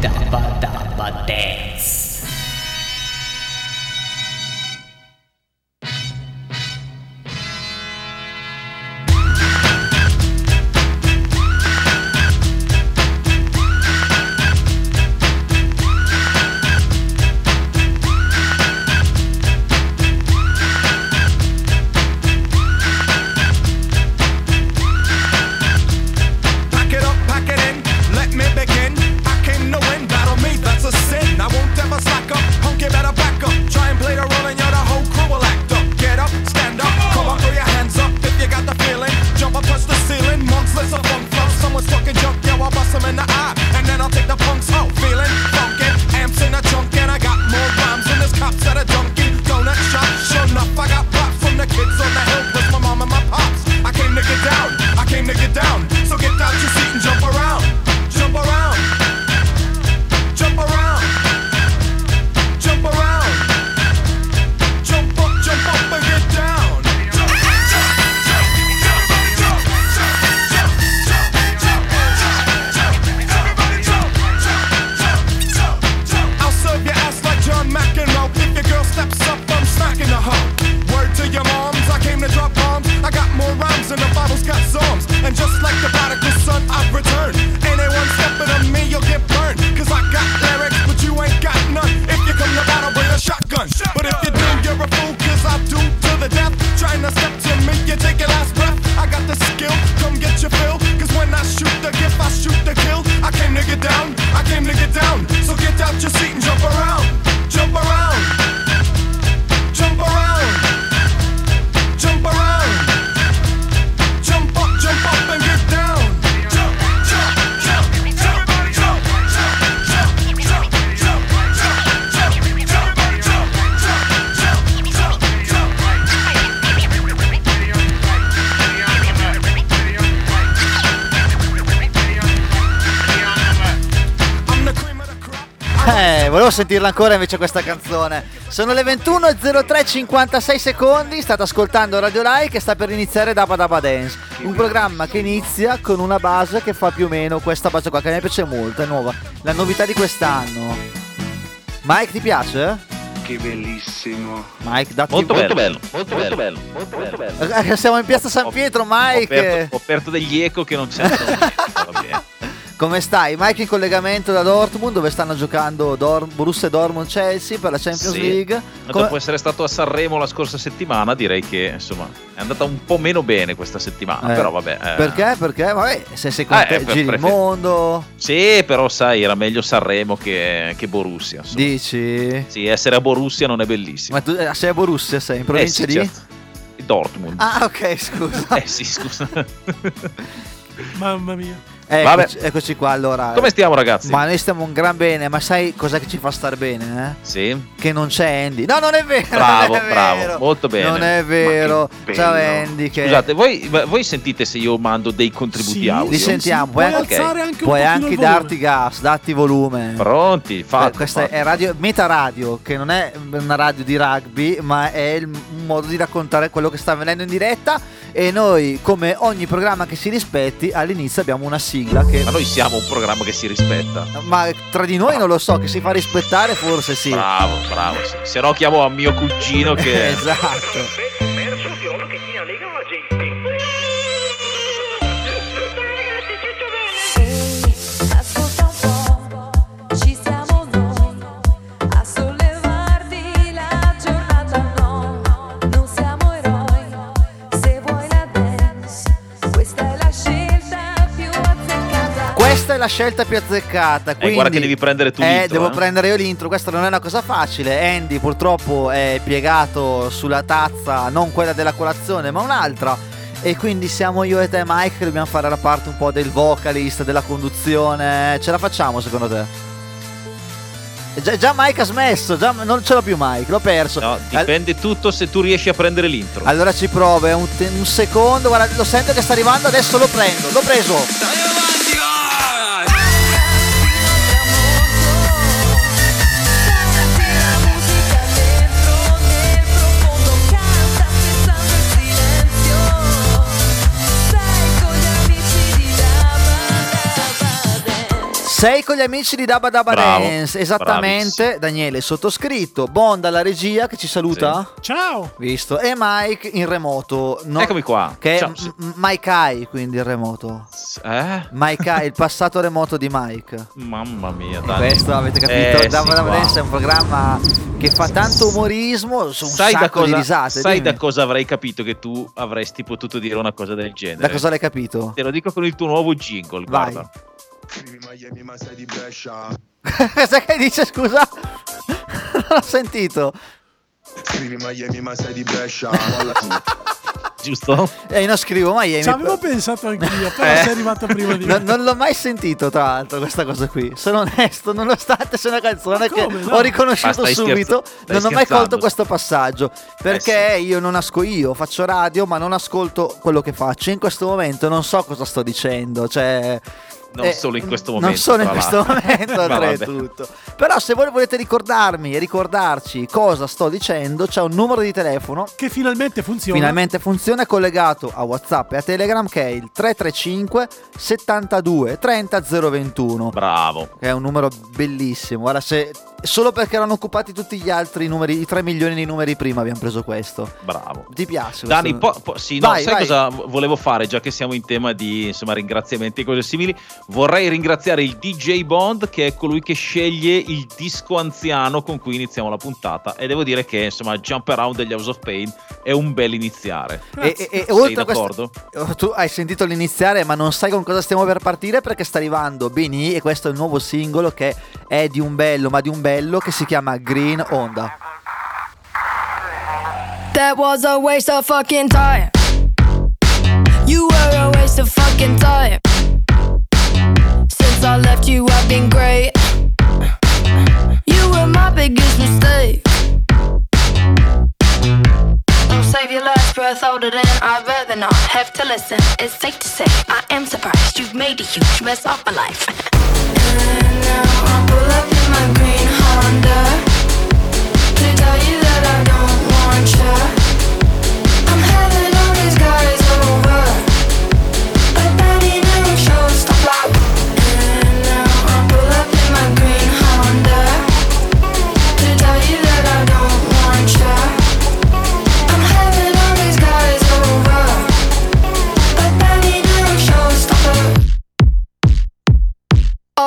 ダバダバでス sentirla ancora invece questa canzone. Sono le 21.03 56 secondi, state ascoltando Radio Like e sta per iniziare Dabba Dabba Dance, un programma che inizia con una base che fa più o meno questa base qua che a me piace molto, è nuova, la novità di quest'anno. Mike ti piace? Che bellissimo. Mike, datti Molto, molto bello, molto, bello, bello, molto bello. Eh, Siamo in piazza San Ho- Pietro, Ho Mike. aperto, ho aperto degli eco che non c'erano. Come stai? Mike in collegamento da Dortmund dove stanno giocando Dor- Borussia Dortmund Chelsea per la Champions Sì. League. Ma Come- Dopo essere stato a Sanremo la scorsa settimana, direi che insomma è andata un po' meno bene questa settimana. Eh, Però vabbè. eh. Perché? Perché? Vabbè, se sei con Eh, te per- giri il prefer- mondo, Sì, però sai, era meglio Sanremo che, che Borussia. insomma. dici? Sì, essere a Borussia non è bellissimo. Ma tu eh, sei a Borussia, sei in provincia Eh sì, di? certo. Dortmund. Ah, ok, scusa. Eh sì, scusa. Mamma mia. Eccoci, eccoci qua allora. Come stiamo ragazzi? Ma noi stiamo un gran bene, ma sai cos'è che ci fa star bene? Eh? Sì. Che non c'è Andy. No, non è vero. Bravo, è bravo, vero. molto bene. Non è vero. Ciao. Andy. Che... Scusate, voi, voi sentite se io mando dei contributi Sì, audio? Li sentiamo, Sì, puoi puoi anche- alzare anche un Puoi anche darti gas, datti volume. Pronti? Eh, Fatto, questa fatto. è radio, Meta Radio, che non è una radio di rugby, ma è il- un modo di raccontare quello che sta avvenendo in diretta. E noi, come ogni programma che si rispetti, all'inizio abbiamo una sigla che. Ma noi siamo un programma che si rispetta. Ma tra di noi non lo so, che si fa rispettare, forse sì. Bravo, bravo. Sì. Se no chiamo a mio cugino che... esatto. La scelta più azzeccata. Quindi, Eh, guarda che devi prendere tu Eh, devo eh. prendere io l'intro. Questa non è una cosa facile. Andy purtroppo è piegato sulla tazza, non quella della colazione, ma un'altra. E quindi siamo io e te, Mike, che dobbiamo fare la parte un po' del vocalist, della conduzione. Ce la facciamo secondo te? E Già, già Mike ha smesso, già non ce l'ho più Mike, l'ho perso. No, dipende tutto se tu riesci a prendere l'intro. allora ci provo, è un, te- un secondo, guarda, lo sento che sta arrivando, adesso lo prendo, l'ho preso. Sei con gli amici di Dabba Dabba Bravo, Dance, esattamente. bravissimo. Daniele sottoscritto, Bond alla regia che ci saluta. Ciao! Visto. E Mike in remoto. no- Eccomi qua. Che Ciao. è M- M- Mike Hai, quindi il remoto. Eh? Mike Hai, il passato remoto di Mike. Mamma mia, dai. Questo avete capito? Eh, Dabba sì, Dabba. Dance è un programma che fa tanto umorismo su un Sai, sacco da cosa, di risate. sai dimmi. da cosa avrei capito che tu avresti potuto dire una cosa del genere? Da cosa l'hai capito? Te lo dico con il tuo nuovo jingle, Vai. guarda. Scrivi Miami ma sei di Brescia Cosa che dice, scusa? non ho sentito. Scrivi Miami ma sei di Brescia Giusto? E non scrivo Miami. Ci avevo pensato anch'io, però Eh. sei arrivato prima di me. Non, non l'ho mai sentito, tra l'altro, questa cosa qui. Sono onesto, nonostante sia una canzone Ma che come, no? ho riconosciuto stai subito, non ho mai colto questo passaggio. Perché Eh io non asco io, faccio radio, ma non ascolto quello che faccio. In questo momento non so cosa sto dicendo. Cioè. Non eh, solo in questo Non momento, solo in questo momento, vabbè. oltretutto. Però se voi volete ricordarmi e ricordarci cosa sto dicendo, c'è un numero di telefono Che finalmente funziona. Finalmente funziona è collegato a WhatsApp e a Telegram che è il 335 72 30 021. Bravo. Che è un numero bellissimo. Guarda, se solo perché erano occupati tutti gli altri numeri, i 3 milioni di numeri prima abbiamo preso questo. Bravo. Ti piace? Dani, po- po- sì, no, Vai, sai vai. cosa volevo fare, già che siamo in tema di insomma, ringraziamenti e cose simili? Vorrei ringraziare il DJ Bond, che è colui che sceglie il disco anziano con cui iniziamo la puntata. E devo dire che, insomma, Jump Around degli House of Pain è un bel iniziare. E, e- e Sei oltre a questo, d'accordo? Oh, tu hai sentito l'iniziare, ma non sai con cosa stiamo per partire perché sta arrivando Bini e questo è il nuovo singolo che è di un bello, ma di un bello che si chiama Green Onda. That was a waste of fucking time. You were a waste of fucking time. Since I left you, I've been great. You were my biggest mistake. Don't save your last breath older than I'd rather not have to listen. It's safe to say I am surprised you've made a huge mess of my life. and now I pull up in my green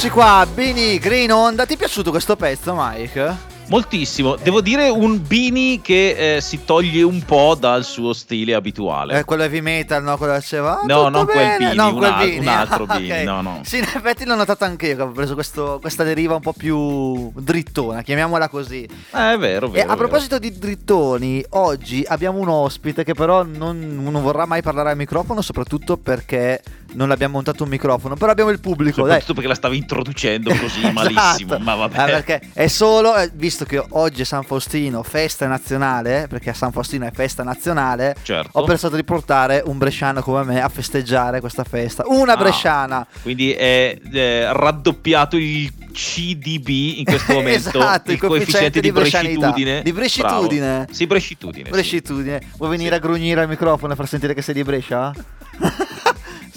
Eccoci qua, Bini Green Onda. Ti è piaciuto questo pezzo, Mike? Moltissimo. Devo dire un Bini che eh, si toglie un po' dal suo stile abituale. Eh, quello heavy metal, no? Quello che faceva. ah, No, non quel bene. Bini, no, un quel al- Bini. un altro Ah, Bini, ok. no, no. Sì, in effetti l'ho notato anche io che avevo preso questo- questa deriva un po' più drittona, chiamiamola così. Eh, è vero, E vero. a vero. proposito di drittoni, oggi abbiamo un ospite che però non, non vorrà mai parlare al microfono, soprattutto perché non l'abbiamo montato un microfono, però abbiamo il pubblico. Soprattutto perché la stavi introducendo così malissimo. Esatto. Ma vabbè. Ah, perché è solo, eh, visto che oggi è San Faustino, festa nazionale, perché a San Faustino è festa nazionale, Certo. ho pensato di portare un bresciano come me a festeggiare questa festa. Una Ah. bresciana. Quindi è eh, raddoppiato il CDB in questo momento. Esatto, il coefficiente coefficiente di brescitudine. Di brescitudine. Bravo. Sì, brescitudine. sì. Brescitudine. Vuoi venire Sì. a grugnire al microfono e far sentire che sei di Brescia?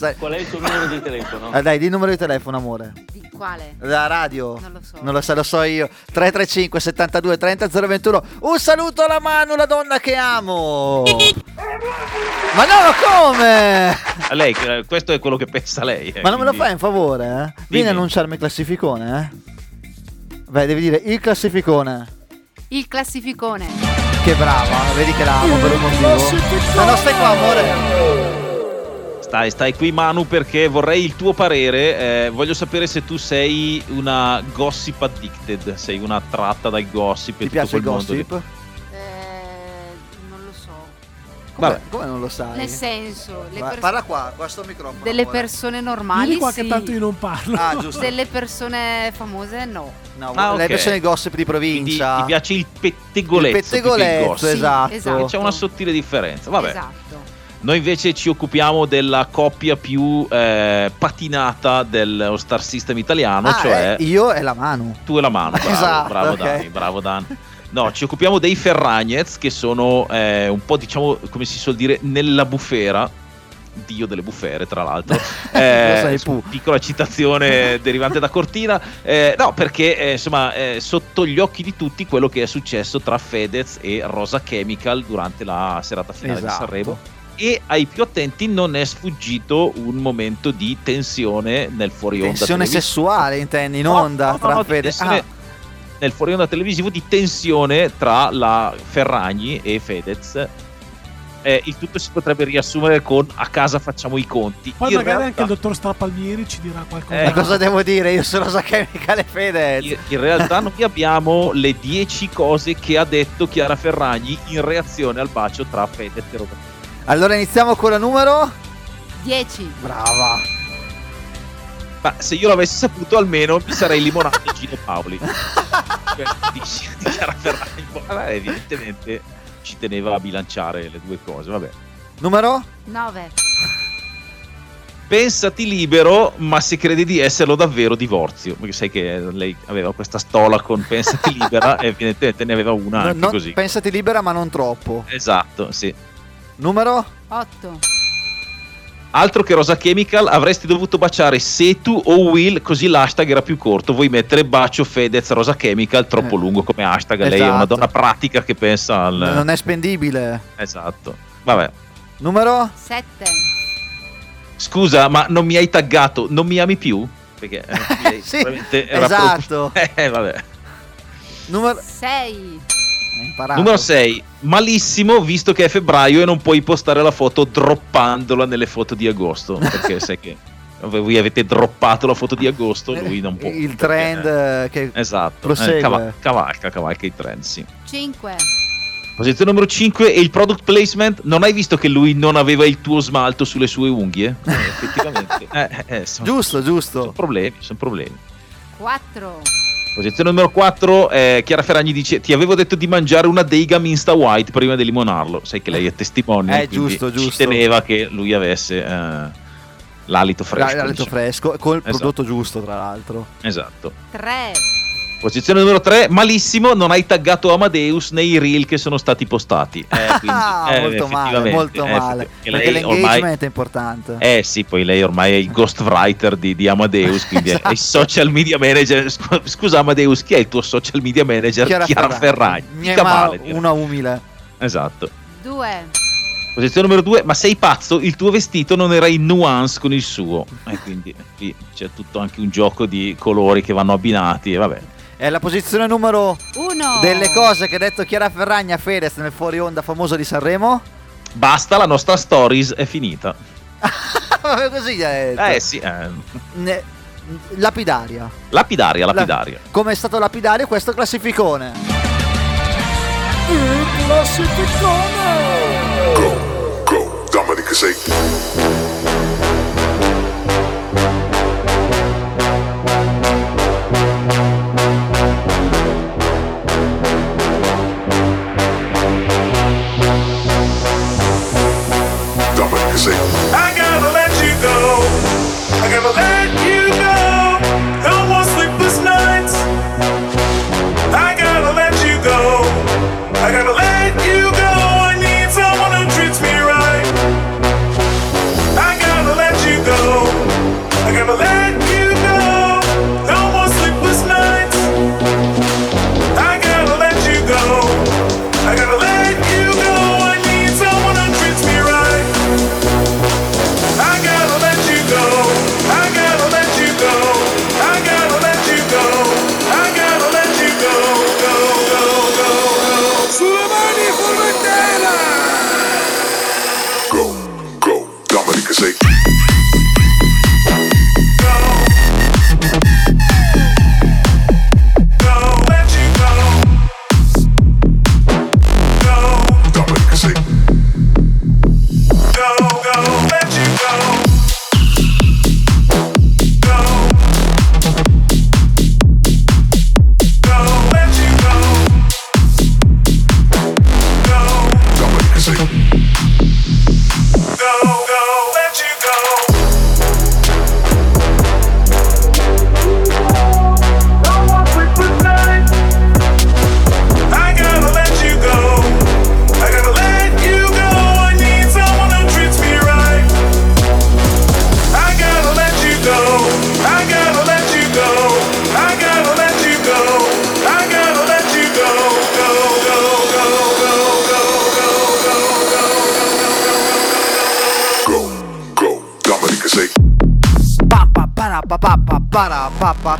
Sai- Qual è il tuo numero di telefono? Ah, dai, di numero di telefono, amore. Di quale? La radio. Non lo so. Non lo so, lo so io. 335 72 30 021. Un saluto alla Manu, la donna che amo. Ma no, come? A Lei, questo è quello che pensa lei. eh, Ma non me lo quindi- fai un favore, eh? Vieni Dimmi. a annunciarmi il classificone, eh? Beh, devi dire il classificone. Il classificone. Che brava, vedi che l'amo per un motivo. Ma non stai qua, amore. Stai, stai qui Manu perché vorrei il tuo parere. eh, voglio sapere se tu sei una gossip addicted, sei una tratta dal gossip e Ti tutto piace il quel mondo gossip? Eh, non lo so. Come, Vabbè. come non lo sai? Nel senso, le pers- Parla qua, qua sto microfono. delle amore. persone normali Vieni qua sì. che tanto io non parlo. Ah, giusto. Delle persone famose no. No, Ah, le persone gossip di Quindi provincia. ti piace il pettegolezzo. Il il pettegolezzo, gossip. esatto. esatto. C'è una sottile differenza. Vabbè, Esatto. Noi invece ci occupiamo della coppia più eh, patinata dello Star System italiano, Ah, cioè eh, io e la Manu. tu e la mano. Bravo, Esatto, bravo ok. Dani, bravo Dan. No, ci occupiamo dei Ferragnez che sono eh, un po' diciamo come si suol dire nella bufera. Dio delle bufere, tra l'altro. Eh, piccola citazione derivante da Cortina. Eh, no, perché eh, insomma, eh, sotto gli occhi di tutti quello che è successo tra Fedez e Rosa Chemical durante la serata finale Esatto. di Sanremo. E ai più attenti non è sfuggito un momento di tensione nel fuori onda. Tensione televisivo. sessuale, intendi, in No, onda no, no, tra no, Fede. Ah, Nel fuori onda televisivo di tensione tra la Ferragni e Fedez. Eh, il tutto si potrebbe riassumere con a casa facciamo i conti. Poi In magari realtà- anche il dottor Strapalmieri ci dirà qualcosa. Eh, cosa devo dire? Io sono Rosa Chemical e Fedez. In, in realtà noi abbiamo le 10 cose che ha detto Chiara Ferragni in reazione al bacio tra Fedez e Roberto. Allora iniziamo con la numero. 10. Brava. Ma se io l'avessi saputo almeno mi sarei limonato Gino Paoli. Cioè, di, di Chiara Ferragni. Vabbè, evidentemente ci teneva a bilanciare le due cose. Vabbè. Numero? 9. Pensati libero, ma se credi di esserlo davvero, divorzio. Perché sai che lei aveva questa stola con Pensati libera e evidentemente ne aveva una No, anche no, così. Pensati libera, ma non troppo. Esatto, sì. Numero? 8. Altro che Rosa Chemical, avresti dovuto baciare Setu o Will, così l'hashtag era più corto. Vuoi mettere bacio Fedez Rosa Chemical, troppo Eh. lungo come hashtag. Lei è una Esatto. donna pratica che pensa al. Non è spendibile. Esatto. Vabbè. Numero? 7. Scusa, ma non mi hai taggato, non mi ami più? Perché eh, Sì, esatto. preoccup- Eh, vabbè. Numero. 6. Numero 6. Malissimo, visto che è febbraio e non puoi postare la foto droppandola nelle foto di agosto. Perché sai che voi avete droppato la foto di agosto, lui non può. Il trend perché- eh, che Esatto, prosegue. eh, cava- cavalca, cavalca i trend, sì. 5. Posizione numero 5 e il product placement. Non hai visto che lui non aveva il tuo smalto sulle sue unghie? Eh, effettivamente. Eh, eh, eh, sono, Giusto, sono giusto. problemi, sono problemi. 4. Posizione numero 4, eh, Chiara Ferragni dice: Ti avevo detto di mangiare una Deiga Minsta White prima di limonarlo. Sai che lei è testimone. Eh, quindi giusto, Ci giusto. teneva che lui avesse eh, l'alito fresco. L'alito diciamo. fresco, col Esatto. prodotto giusto, tra l'altro. Esatto. 3. Posizione numero 3, malissimo, non hai taggato Amadeus nei reel che sono stati postati. Eh, quindi, Ah, eh, molto male, molto eh, male. perché l'engagement ormai- è importante. Eh sì, poi lei ormai è il ghostwriter di, di Amadeus, quindi è Esatto. il social media manager. Scu- Scusa Amadeus, chi è il tuo social media manager? Chiara, Ferragni. Mica ma male. direi. una umile. Esatto. 2. Posizione numero 2, ma sei pazzo? Il tuo vestito non era in nuance con il suo. E quindi qui c'è tutto anche un gioco di colori che vanno abbinati e vabbè. È la posizione numero 1. delle cose che ha detto Chiara Ferragni a Fedez nel fuori onda famoso di Sanremo. Basta, la nostra stories è finita. Proprio Così ha detto. Eh sì, eh, Ne- Lapidaria. lapidaria, La- lapidaria. Come è stato lapidario questo classificone? Go, go, Dominic Casey.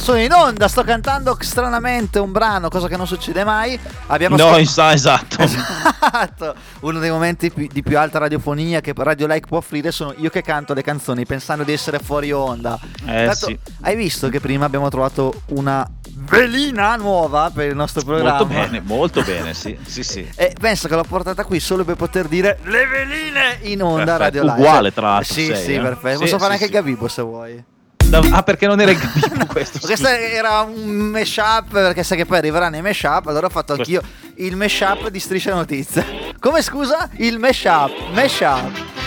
Sono in onda, sto cantando stranamente un brano, cosa che non succede mai. Abbiamo No, ascol- sa- esatto. Esatto, uno dei momenti più- di più alta radiofonia che Radio Like può offrire sono io che canto le canzoni pensando di essere fuori onda. Eh, Tanto, sì. Hai visto che prima abbiamo trovato una velina nuova per il nostro programma? Molto bene, molto bene, sì, sì, sì. E penso che l'ho portata qui solo per poter dire le veline in onda Perfetto, Radio Live. uguale, tra l'altro, Sì, sei, sì, eh. perfetto. Sì, Posso fare sì, anche sì. il Gabibo se vuoi. Da- ah, perché non era il capito questo? Questo scusa. era un mashup perché sai che poi arriveranno i mashup, allora ho fatto anch'io il mashup di Striscia Notizie. Come scusa? Il mashup, mashup.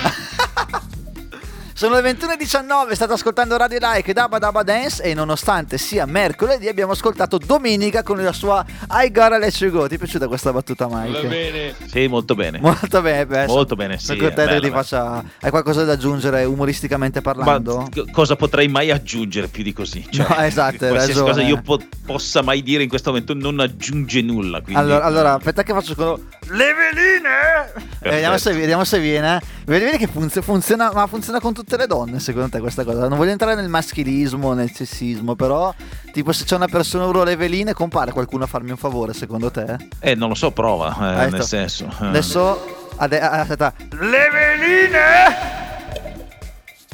Sono le 21.19, state ascoltando Radio Like Dabba Dabba Dance e nonostante sia mercoledì abbiamo ascoltato Domenica con la sua I Gotta Let You Go. Ti è piaciuta questa battuta Mike? Sì, molto bene. Molto bene, beh, Molto bene, sono sì, contento è che ti faccia... Hai qualcosa da aggiungere umoristicamente Ma parlando? c- cosa potrei mai aggiungere più di così? Cioè, No, esatto, hai qualsiasi ragione. cosa io po- possa mai dire in questo momento non aggiunge nulla. Quindi... Allora, allora, aspetta che faccio quello. Le veline! Eh, vediamo, se, vediamo se viene. Vedi, vedi che funz- funziona, ma funziona con tutte le donne, secondo te, questa cosa? Non voglio entrare nel maschilismo, nel sessismo, però, tipo, se c'è una persona urlo le veline, compare qualcuno a farmi un favore, secondo te? Eh, non lo so, prova, eh, nel detto- senso. eh. Adesso, ade- aspetta. Le veline!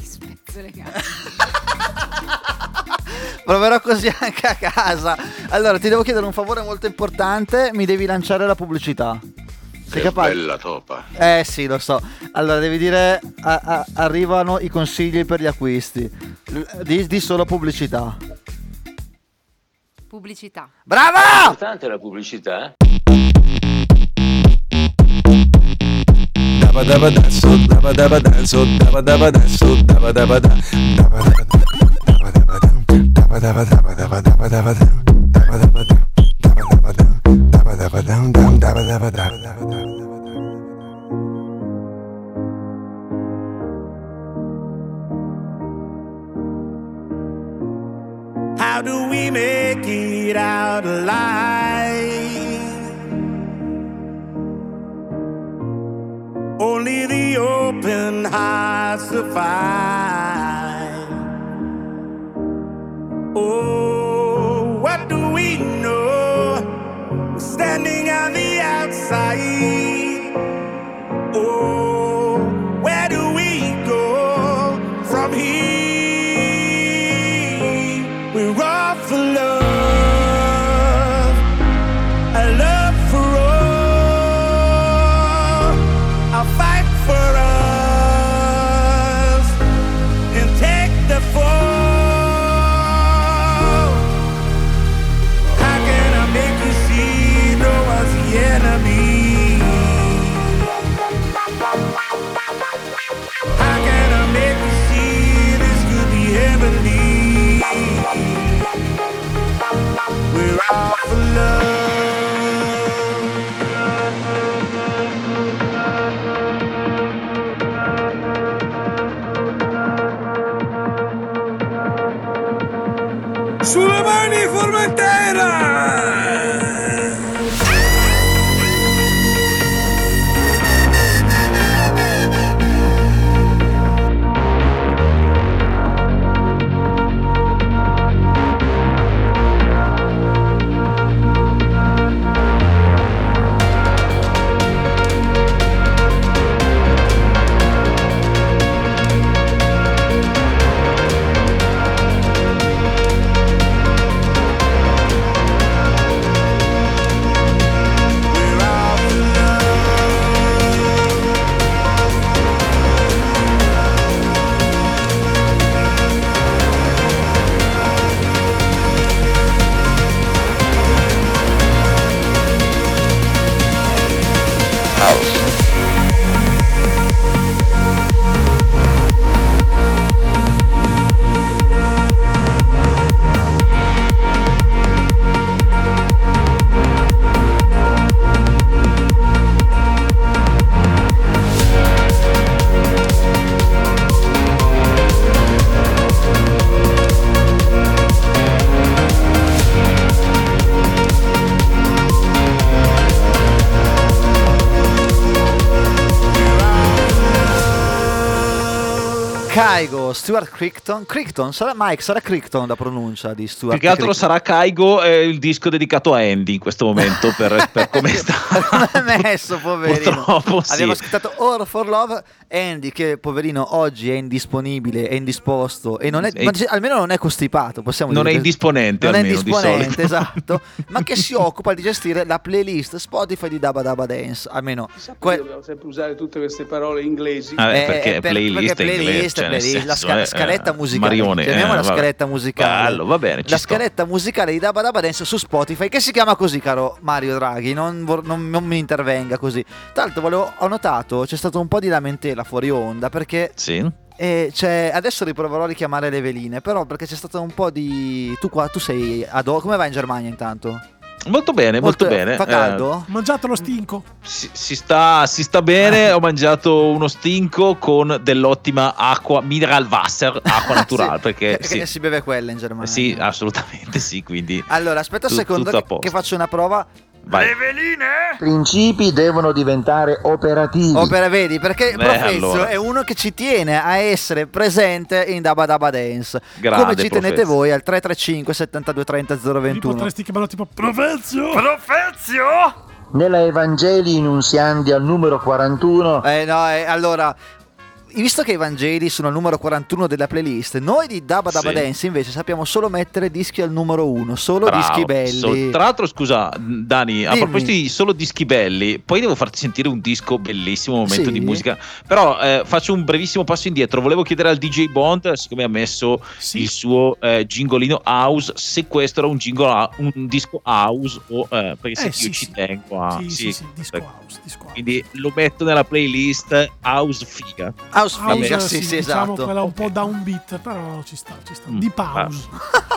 Spezzo le gambe. Proverò così anche a casa. Allora, ti devo chiedere un favore molto importante, mi devi lanciare la pubblicità. Sei che capace? bella topa. Eh sì, lo so. Allora devi dire, a- a- arrivano i consigli per gli acquisti. Di-, di solo pubblicità. Pubblicità. Brava! Importante la pubblicità. Dava dava da, so dava dava da, so dava dava da, so dava dava da. Dava dava da, dava dava da, dava dava da, dava dava da, dava dava da. How do we make it out alive? Only the open heart survive. Oh, what do we know? Standing on the outside. we're for love. Kaigo, Stuart Crichton. Crichton, sarà Mike, sarà Crichton la pronuncia di Stuart Più che altro Crichton. sarà Kaigo eh, il disco dedicato a Andy in questo momento per, per come sta. Messo, poverino. Purtroppo sì. Abbiamo ascoltato All for Love. Andy, che poverino oggi è indisponibile, è indisposto e non è, E- almeno non è costipato. Possiamo Non dire è che- indisponente Non è almeno, di indisponente, solito. esatto. ma che si occupa di gestire la playlist Spotify di Dabba Dabba Dance. Almeno que- Dobbiamo sempre usare tutte queste parole inglesi. Ah, eh, Eh, perché per- playlist perché è inglese, playlist, cioè, playlist, la senso, sca- eh, scaletta eh, musicale. Marione, Chiamiamola eh, vabbè. scaletta musicale. Bello, va bene, la scaletta musicale di Dabba Dabba Dance su Spotify, che si chiama così, caro Mario Draghi. Non, vor- non- non mi intervenga così. Tra l'altro, volevo- ho notato c'è stato un po' di lamentela fuori onda perché. Sì. eh, c'è- adesso riproverò a richiamare le veline, però perché c'è stato un po' di. Tu qua, tu sei ad o- Come vai in Germania intanto? Molto bene, molto, bene. Fa Eh, caldo? Mangiato lo stinco. si, si sta, si sta bene, ho mangiato uno stinco con dell'ottima acqua, mineral wasser, acqua naturale, Sì, perché che- sì, si beve quella in Germania. sì, assolutamente sì, quindi Allora, aspetta un Tu- secondo che, che faccio una prova. Vai. I principi devono diventare operativi. Opera, vedi, perché Beh, Profezio allora. è uno che ci tiene a essere presente in Dabba Dabba Dance. Grande Come ci tenete Profezio. voi al 335 72 30 Li 021. potresti chiamarlo tipo Profezio. Nella Evangeli Nunziandi al numero 41 Eh no, eh, allora Visto che i Vangeli sono al numero 41 della playlist, noi di Dabba Dabba Sì. Dance invece sappiamo solo mettere dischi al numero 1, solo Bravo. dischi belli. So- tra l'altro, scusa, Dani, a Dimmi. proposito di solo dischi belli, poi devo farti sentire un disco bellissimo, un momento Sì. di musica. Però eh, faccio un brevissimo passo indietro. Volevo chiedere al DJ Bond, siccome ha messo Sì. il suo eh, gingolino house, se questo era un, jingle a- un disco house o eh, perché Eh, io ci sì. tengo a. Sì, sì, sì, sì, disco ecco. house, disco house. Quindi lo metto nella playlist house figa. House House, figa, sì, sì, diciamo esatto. quella un po' downbeat, però ci sta, ci sta. Mm, Di pause.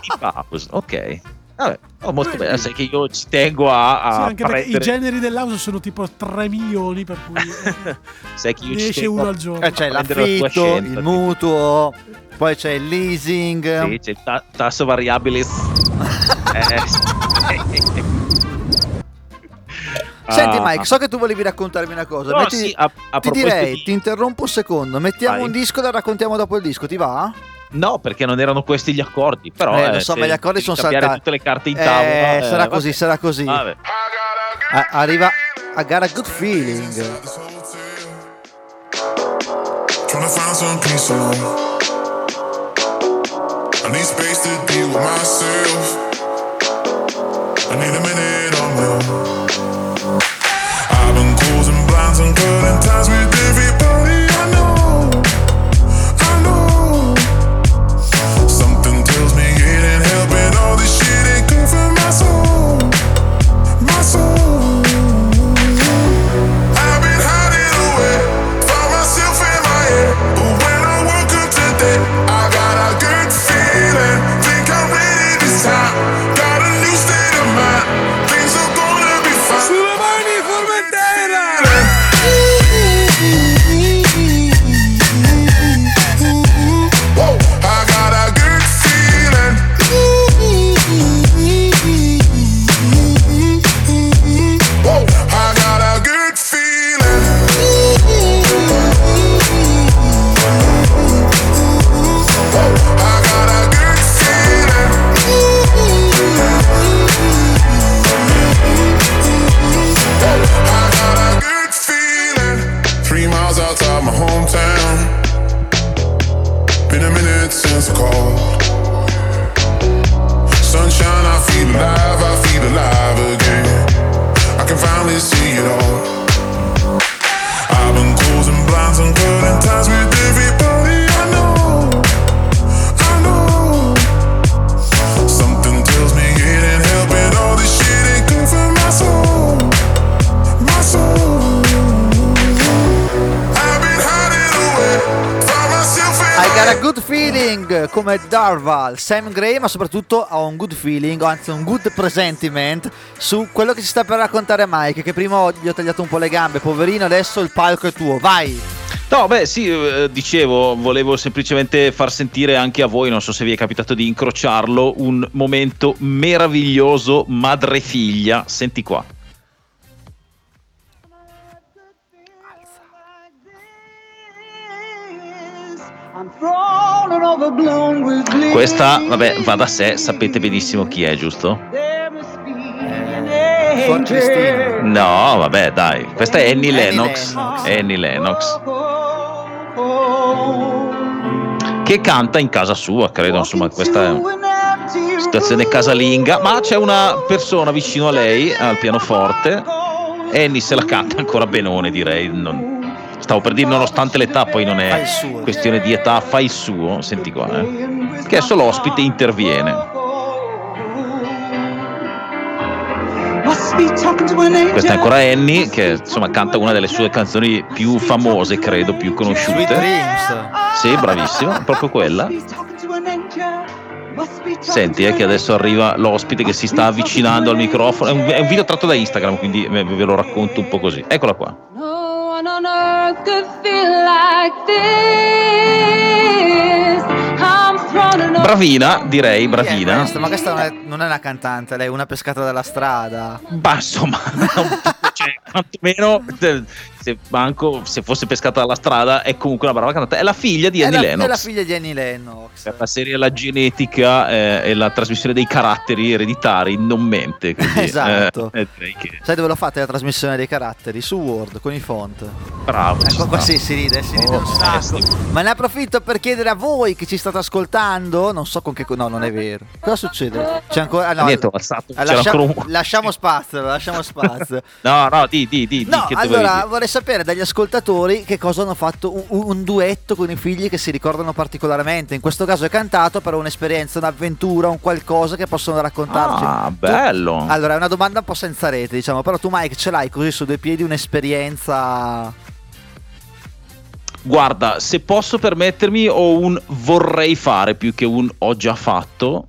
Di house, ok. Vabbè, oh, molto bene. Sai che io ci tengo a, a Sì, anche perché i prendere- generi dell'house sono tipo 3 milioni, per cui sai che io ne ci esce tengo uno al giorno. Eh, c'è prendere la l'affitto, scelta, il sì. mutuo, poi c'è il leasing. Sì, c'è il ta- tasso variabile. Eh, Senti Ah. Mike, so che tu volevi raccontarmi una cosa. No, Metti- sì, a- a ti direi, di- ti interrompo un secondo. Mettiamo Vai. un disco e la raccontiamo dopo il disco, ti va? No, perché non erano questi gli accordi. Però, Eh, lo eh, so, se ma gli accordi sono cambiare saltati. tutte le carte in Eh, tavola. sarà vabbè. così, sarà così. Vabbè. A- arriva a gara Good Feeling. Tryna find some peace alone. I need space to be with myself. I need a minute on own. I've been closing blinds and cutting ties with everybody good feeling come Darval, Sam Gray, ma soprattutto ho un good feeling, anzi un good presentiment su quello che ci sta per raccontare Mike, che prima gli ho tagliato un po' le gambe, poverino, adesso il palco è tuo, vai! No, beh, sì, eh, dicevo, volevo semplicemente far sentire anche a voi, non so se vi è capitato di incrociarlo, un momento meraviglioso madre-figlia. Senti qua. Questa, vabbè, va da sé, sapete benissimo chi è, giusto? No, vabbè, dai. Questa è Annie. Lennox. Annie Lennox. Che canta in casa sua, credo, insomma, questa è una situazione casalinga, ma c'è una persona vicino a lei al pianoforte. Annie se la canta ancora benone, direi. Non- Stavo per dire, nonostante l'età, poi non è questione di età, fa il suo. Senti qua, eh. Che adesso l'ospite interviene. Questa è ancora Annie, che insomma canta una delle sue canzoni più famose, credo, più conosciute. Sì, bravissima, proprio quella. Senti, eh, che adesso arriva l'ospite che si sta avvicinando al microfono. È un, video tratto da Instagram, quindi ve lo racconto un po' così. Eccola qua. One on earth could feel like this. I'm thrown Bravina, direi, bravina. questa? Ma questa non è, non è una cantante, lei è una pescata dalla strada. Ma insomma, cioè, quantomeno se, manco, se fosse pescata dalla strada è comunque una brava cantante. È la figlia di È Annie la, è la Lennox. figlia di Annie Lennox. Per la serie La genetica eh, e la trasmissione dei caratteri ereditari non mente. Quindi, Esatto. eh, eh, che Sai dove lo fate la trasmissione dei caratteri? Su Word con i font. bravo. Ecco qua sì, si ride, si ride Oh, un sacco. eh. Ma ne approfitto per chiedere a voi che ci state ascoltando, non so con che... No, non è vero. Cosa succede? C'è ancora... ah, no, Niente, ah, c'era lascia- ancora un- Lasciamo spazio, lasciamo spazio. No, no, di, di, di, di, No, dovevi allora vorrei sapere dagli ascoltatori che cosa hanno fatto un, un duetto con i figli che si ricordano particolarmente. In questo caso è cantato, però un'esperienza, un'avventura, un qualcosa che possono raccontarci. Ah, Tu- bello. Allora, è una domanda un po' senza rete, diciamo, però tu Mike ce l'hai così su due piedi un'esperienza... Guarda, se posso permettermi, ho un vorrei fare più che un ho già fatto.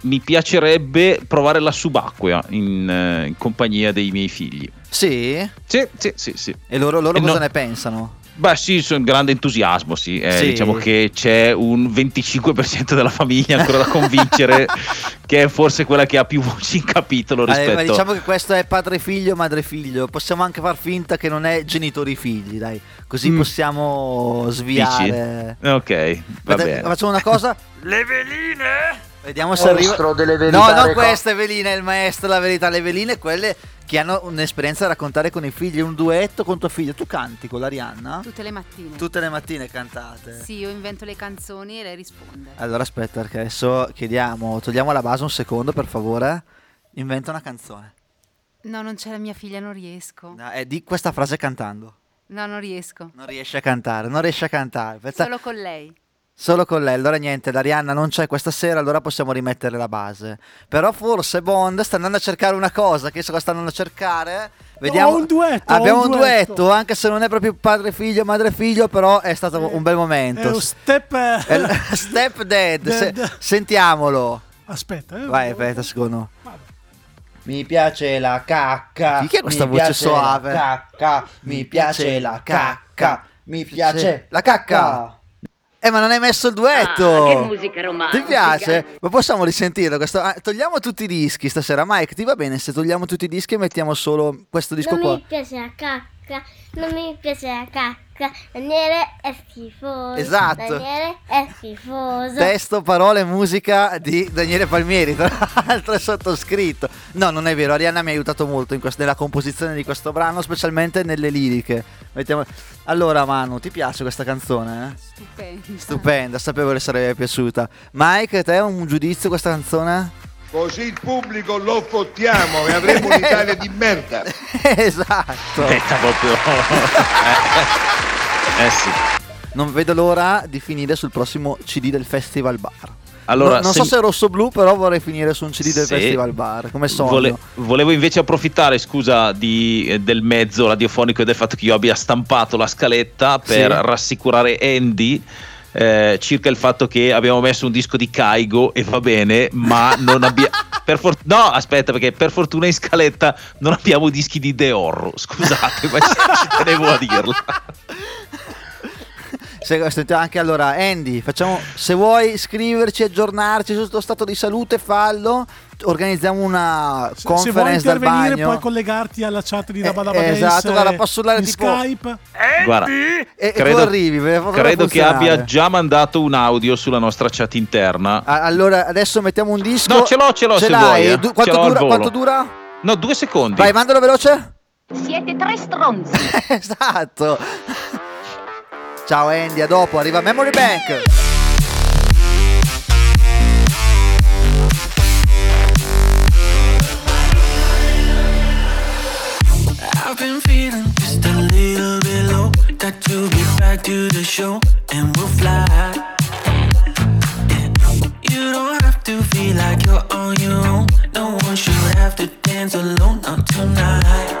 Mi piacerebbe provare la subacquea in, eh, in compagnia dei miei figli. Sì? Sì, sì, sì, sì. E loro, loro E cosa no- ne pensano? Beh, sì, sono grande entusiasmo, sì. Eh, Sì. Diciamo che c'è un 25% della famiglia ancora da convincere, che è forse quella che ha più voci in capitolo Eh, rispetto ma diciamo che questo è padre figlio, madre figlio. Possiamo anche far finta che non è genitori figli, dai. Così Mm. possiamo sviare. Dici? Ok, va Guarda, bene. Facciamo una cosa? Le veline! Vediamo se Maestro arriva. delle No, verità non reco- queste veline, il maestro della verità. Le veline, quelle che hanno un'esperienza da raccontare con i figli. Un duetto con tuo figlio. Tu canti con l'Arianna? Tutte le mattine. Tutte le mattine cantate. Sì, io invento le canzoni e lei risponde. Allora aspetta, perché adesso chiediamo, togliamo la base un secondo per favore. Inventa una canzone. No, non c'è la mia figlia, non riesco. No, eh, di questa frase cantando. No, non riesco. Non riesce a cantare, non riesce a cantare. Pensa- Solo con lei. Solo con lei. Allora niente, l'Arianna non c'è questa sera, allora possiamo rimettere la base. Però forse Bond sta andando a cercare una cosa, che so cosa sta andando a cercare. Vediamo. Ho un duetto, Abbiamo un duetto. duetto. anche se non è proprio padre figlio, madre figlio, però è stato un bel momento. È un step. eh, È il- Step dead. Se- Dead. sentiamolo. Aspetta, eh. Vai, aspetta, secondo. Mi piace la cacca. Chi è questa mi voce la cacca, mi piace la cacca, mi piace la cacca. Eh, ma non hai messo il duetto. Ah, che musica romantica. Ti piace? Ma possiamo risentirlo? Questo... ah, togliamo tutti i dischi stasera. Mike, ti va bene se togliamo tutti i dischi e mettiamo solo questo disco non qua? mi piace la cacca, non mi piace la cacca. Daniele è schifoso. Esatto. Daniele è schifoso. Testo, parole, musica di Daniele Palmieri, tra l'altro è sottoscritto. No, non è vero, Arianna mi ha aiutato molto in quest- nella composizione di questo brano, specialmente nelle liriche. Mettiamo- Allora, Manu, ti piace questa canzone? eh? Stupenda. Stupenda, sapevo che sarebbe piaciuta. Mike, te un giudizio questa canzone? Così il pubblico lo fottiamo e avremo un'Italia di merda. esatto. Aspetta proprio. eh, eh sì. Non vedo l'ora di finire sul prossimo CD del Festival Bar. Allora, No- non se- so se è rosso-blu, però vorrei finire su un CD del Sì. Festival Bar. Come sogno. Vole- volevo invece approfittare, scusa, di- eh, del mezzo radiofonico e del fatto che io abbia stampato la scaletta per Sì. rassicurare Andy. Eh, circa il fatto che abbiamo messo un disco di Kaigo e va bene, ma non abbiamo. For- no, aspetta, perché per fortuna in scaletta non abbiamo dischi di The Horror. Scusate, ma ci, tenevo a dirla. Se, sentiamo anche allora, Andy, facciamo, se vuoi scriverci, aggiornarci sul tuo stato di salute, fallo. Organizziamo una Se vuoi conference dal intervenire bagno. puoi collegarti alla chat di Eh, Dabadaba esatto, guarda, posso urlare in tipo- Skype. Guarda, E, e tu credo, arrivi, per farlo credo che abbia già mandato un audio sulla nostra chat interna. Allora, adesso mettiamo un disco. No, ce l'ho, ce l'ho, se l'hai? vuoi, eh. Du- Ce quanto, dura, quanto dura? No, due secondi. Vai, mandalo veloce. Siete tre stronzi. esatto. Ciao Andy, a dopo, arriva Memory Bank. Got to get back to the show and we'll fly. You don't have to feel like you're on your own. No one should have to dance alone, not tonight.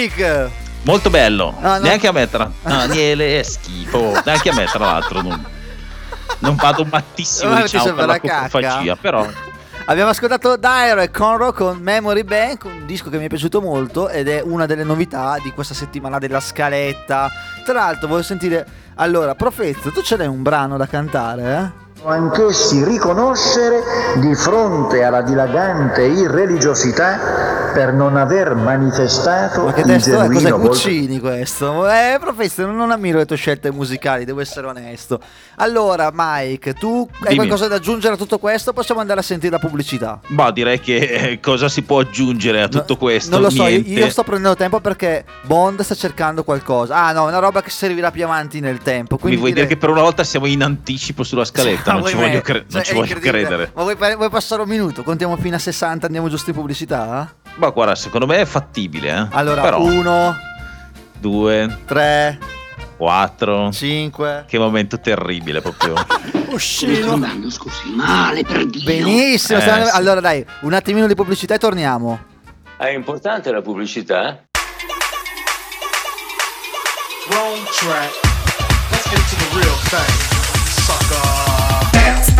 Mike. Molto bello. No, no. Neanche a me tra. Daniele è schifo. Neanche a me, tra l'altro. Non, non vado mattissimo, Ma ti diciamo, per la la coprofagia. Però Abbiamo ascoltato Dairo e Conroe con Memory Bank, un disco che mi è piaciuto molto ed è una delle novità di questa settimana della scaletta. Tra l'altro voglio sentire... Allora, Profezio, tu ce l'hai un brano da cantare, eh? Anch'essi riconoscere di fronte alla dilagante irreligiosità per non aver manifestato Ma che il testo è? Cos'è Guccini questo? Eh, Professore, non, ammiro le tue scelte musicali, devo essere onesto. Allora, Mike, tu hai Dimmi. qualcosa da aggiungere a tutto questo? Possiamo andare a sentire la pubblicità. Boh, direi che eh, cosa si può aggiungere a tutto questo? Non lo so, io, Niente. io sto prendendo tempo perché Bond sta cercando qualcosa. Ah, no, una roba che servirà più avanti nel tempo. Mi Quindi vuoi direi- dire che per una volta siamo in anticipo sulla scaletta? Ah, non ci voglio, cre- non Cioè, ci voglio credere. Ma vuoi, vuoi passare un minuto? Contiamo fino a 60, andiamo giusto in pubblicità? Ma guarda, secondo me è fattibile. Eh? Allora, Però, 1, due, 3, 4, 5. Che momento terribile proprio. Osceno. scusi, male per Dio. Benissimo. Eh, sì. Allora dai, un attimino di pubblicità e torniamo. È importante la pubblicità? Wrong track. Let's get to the real thing.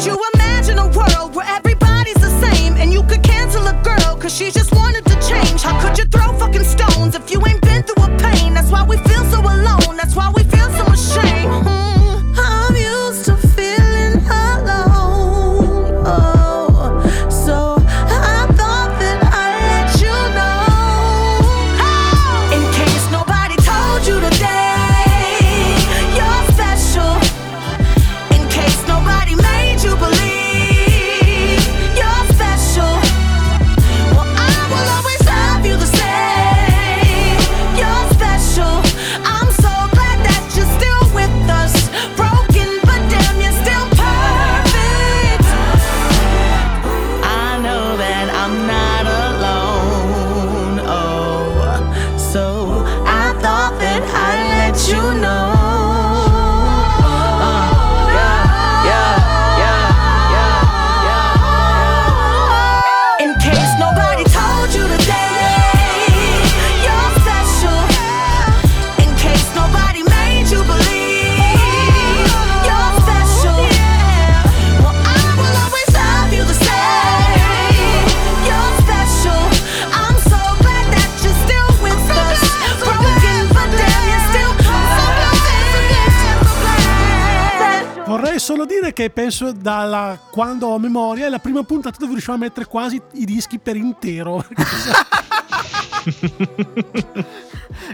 Could you imagine a world where everybody's the same and you could cancel a girl cause she just wanted to change? How could you throw fucking stones if you ain't been through a pain? That's why we feel so alone, that's why we feel so ashamed. Hmm, che penso dalla quando ho memoria è la prima puntata dove riusciamo a mettere quasi i dischi per intero.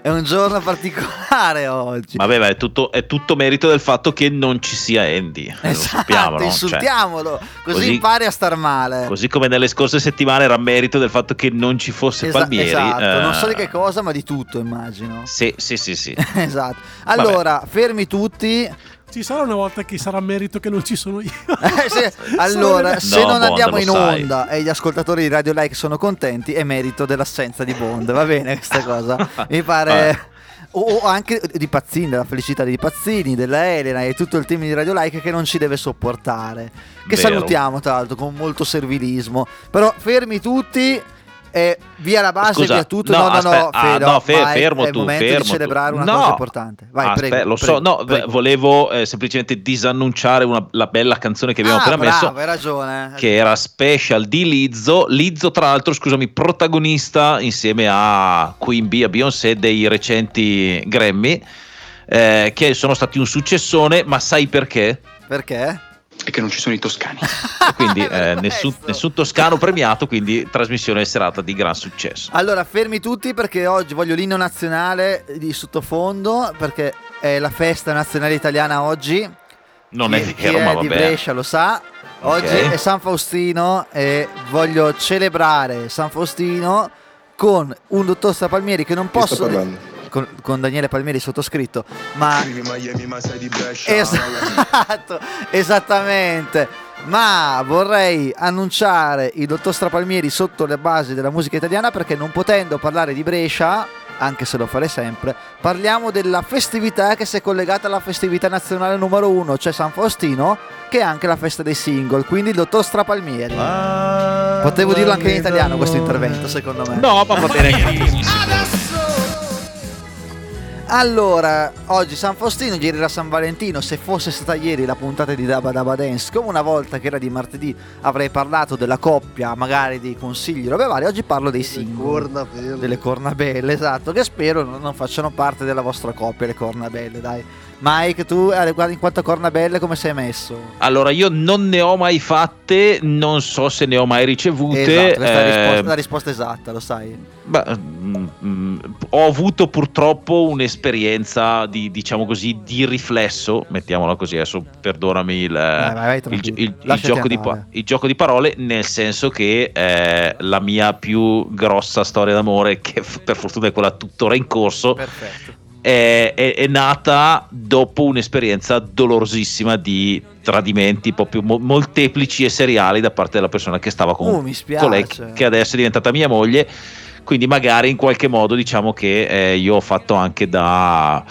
È un giorno particolare oggi. Vabbè, ma è tutto, è tutto merito del fatto che non ci sia Andy. eh, Lo sappiamo, no? Cioè, insultiamolo, così, così- impari a star male. così come nelle scorse settimane era merito del fatto che non ci fosse Esa- Palmieri. esatto, eh, non so di che cosa, ma di tutto immagino. Sì, sì, sì, sì. esatto. Allora, fermi tutti. Ci sarà una volta che sarà merito che non ci sono io. Eh, sì, Allora, se No, non Bond, andiamo in sai. onda e gli ascoltatori di Radio Like sono contenti, è merito dell'assenza di Bond. Va bene questa cosa? Mi pare. O o anche di Pazzini, della felicità di Pazzini, della Elena e tutto il team di Radio Like che non ci deve sopportare. Che Vero. salutiamo tra l'altro con molto servilismo. Però fermi tutti e via la base, Scusa, via tutto. no, No, no, no, aspe- ah, no, fe- vai, fermo è il tu, momento fermo di tu. celebrare una No. cosa importante. Vai, Aspetta, prego. lo prego, so, no, prego. volevo eh, semplicemente disannunciare una- la bella canzone che abbiamo Ah, appena bravo, messo. hai ragione. Che era special di Lizzo. Lizzo, tra l'altro, scusami, protagonista insieme a Queen Bee, a Beyoncé dei recenti Grammy, eh, che sono stati un successone, ma sai perché? Perché? E che non ci sono i toscani. Quindi eh, nessun, nessun toscano premiato, quindi trasmissione serata di gran successo. Allora, fermi tutti perché oggi voglio l'inno nazionale di sottofondo perché è la festa nazionale italiana oggi. Non Chi- è chi vero, ma è di vabbè. Brescia lo sa. Oggi Ok. è San Faustino e voglio celebrare San Faustino con un dottor Strapalmieri che non Chi sta posso parlando? Con, con Daniele Palmieri sottoscritto, ma Miami, ma sei di Brescia. Esatto, esattamente. Ma vorrei annunciare il dottor Strapalmieri sotto le basi della musica italiana perché non potendo parlare di Brescia, anche se lo farei sempre, parliamo della festività che si è collegata alla festività nazionale numero uno, cioè San Faustino, che è anche la festa dei single, quindi il dottor Strapalmieri. Potevo dirlo anche in italiano questo intervento, secondo me. No, ma va bene. Allora, oggi San Faustino, ieri era San Valentino, se fosse stata ieri la puntata di Dabba Dabba Dance, come una volta che era di martedì avrei parlato della coppia, magari dei consigli, robe varie, oggi parlo dei singoli. Delle cornabelle, esatto, che spero non, non facciano parte della vostra coppia le cornabelle, dai. Mike, tu eh, guarda in quanto a cornabelle come sei messo? Allora, io non ne ho mai fatte, non so se ne ho mai ricevute. Esatto, questa è la eh, risposta, la risposta esatta, lo sai. Beh, mm, mm, ho avuto purtroppo un'esperienza di, diciamo così, di riflesso, mettiamola così, adesso perdonami il, vai, il- il- il gioco di, il gioco di parole, nel senso che eh, la mia più grossa storia d'amore, che per fortuna è quella tuttora in corso, Perfetto. È, è- è nata dopo un'esperienza dolorosissima di tradimenti proprio mo- molteplici e seriali da parte della persona che stava con, Uh, con lei, che adesso è diventata mia moglie. Quindi magari in qualche modo diciamo che eh, io ho fatto anche da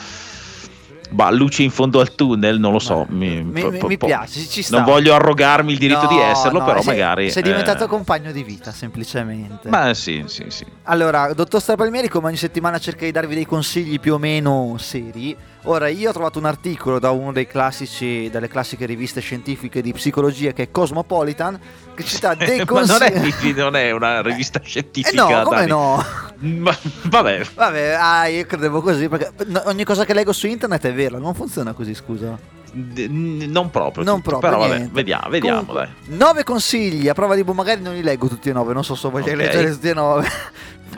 bah, luce in fondo al tunnel, non lo so. mi, Mi, po- mi- po- mi po- piace, ci- sta. Non voglio arrogarmi il diritto di No, esserlo, no, però sei- magari... Sei eh, diventato compagno di vita, semplicemente. Ma sì, sì, sì. Allora, dottor Strapalmieri, come ogni settimana cerca di darvi dei consigli più o meno seri. Ora, io ho trovato un articolo da uno dei classici, dalle classiche riviste scientifiche di psicologia che è Cosmopolitan, che ci dà dei consigli. Ma non è, non è, una eh, rivista eh, scientifica. Eh no, come Dani. no? Ma, vabbè. Vabbè, ah, io credevo così, perché ogni cosa che leggo su internet è vera, non funziona così, scusa. Non proprio, non tutto, proprio però niente. vabbè, vediamo, vediamo Comunque, dai. 9 consigli a prova di boh, magari non li leggo tutti e 9, non so se voglio okay. leggere tutti e 9.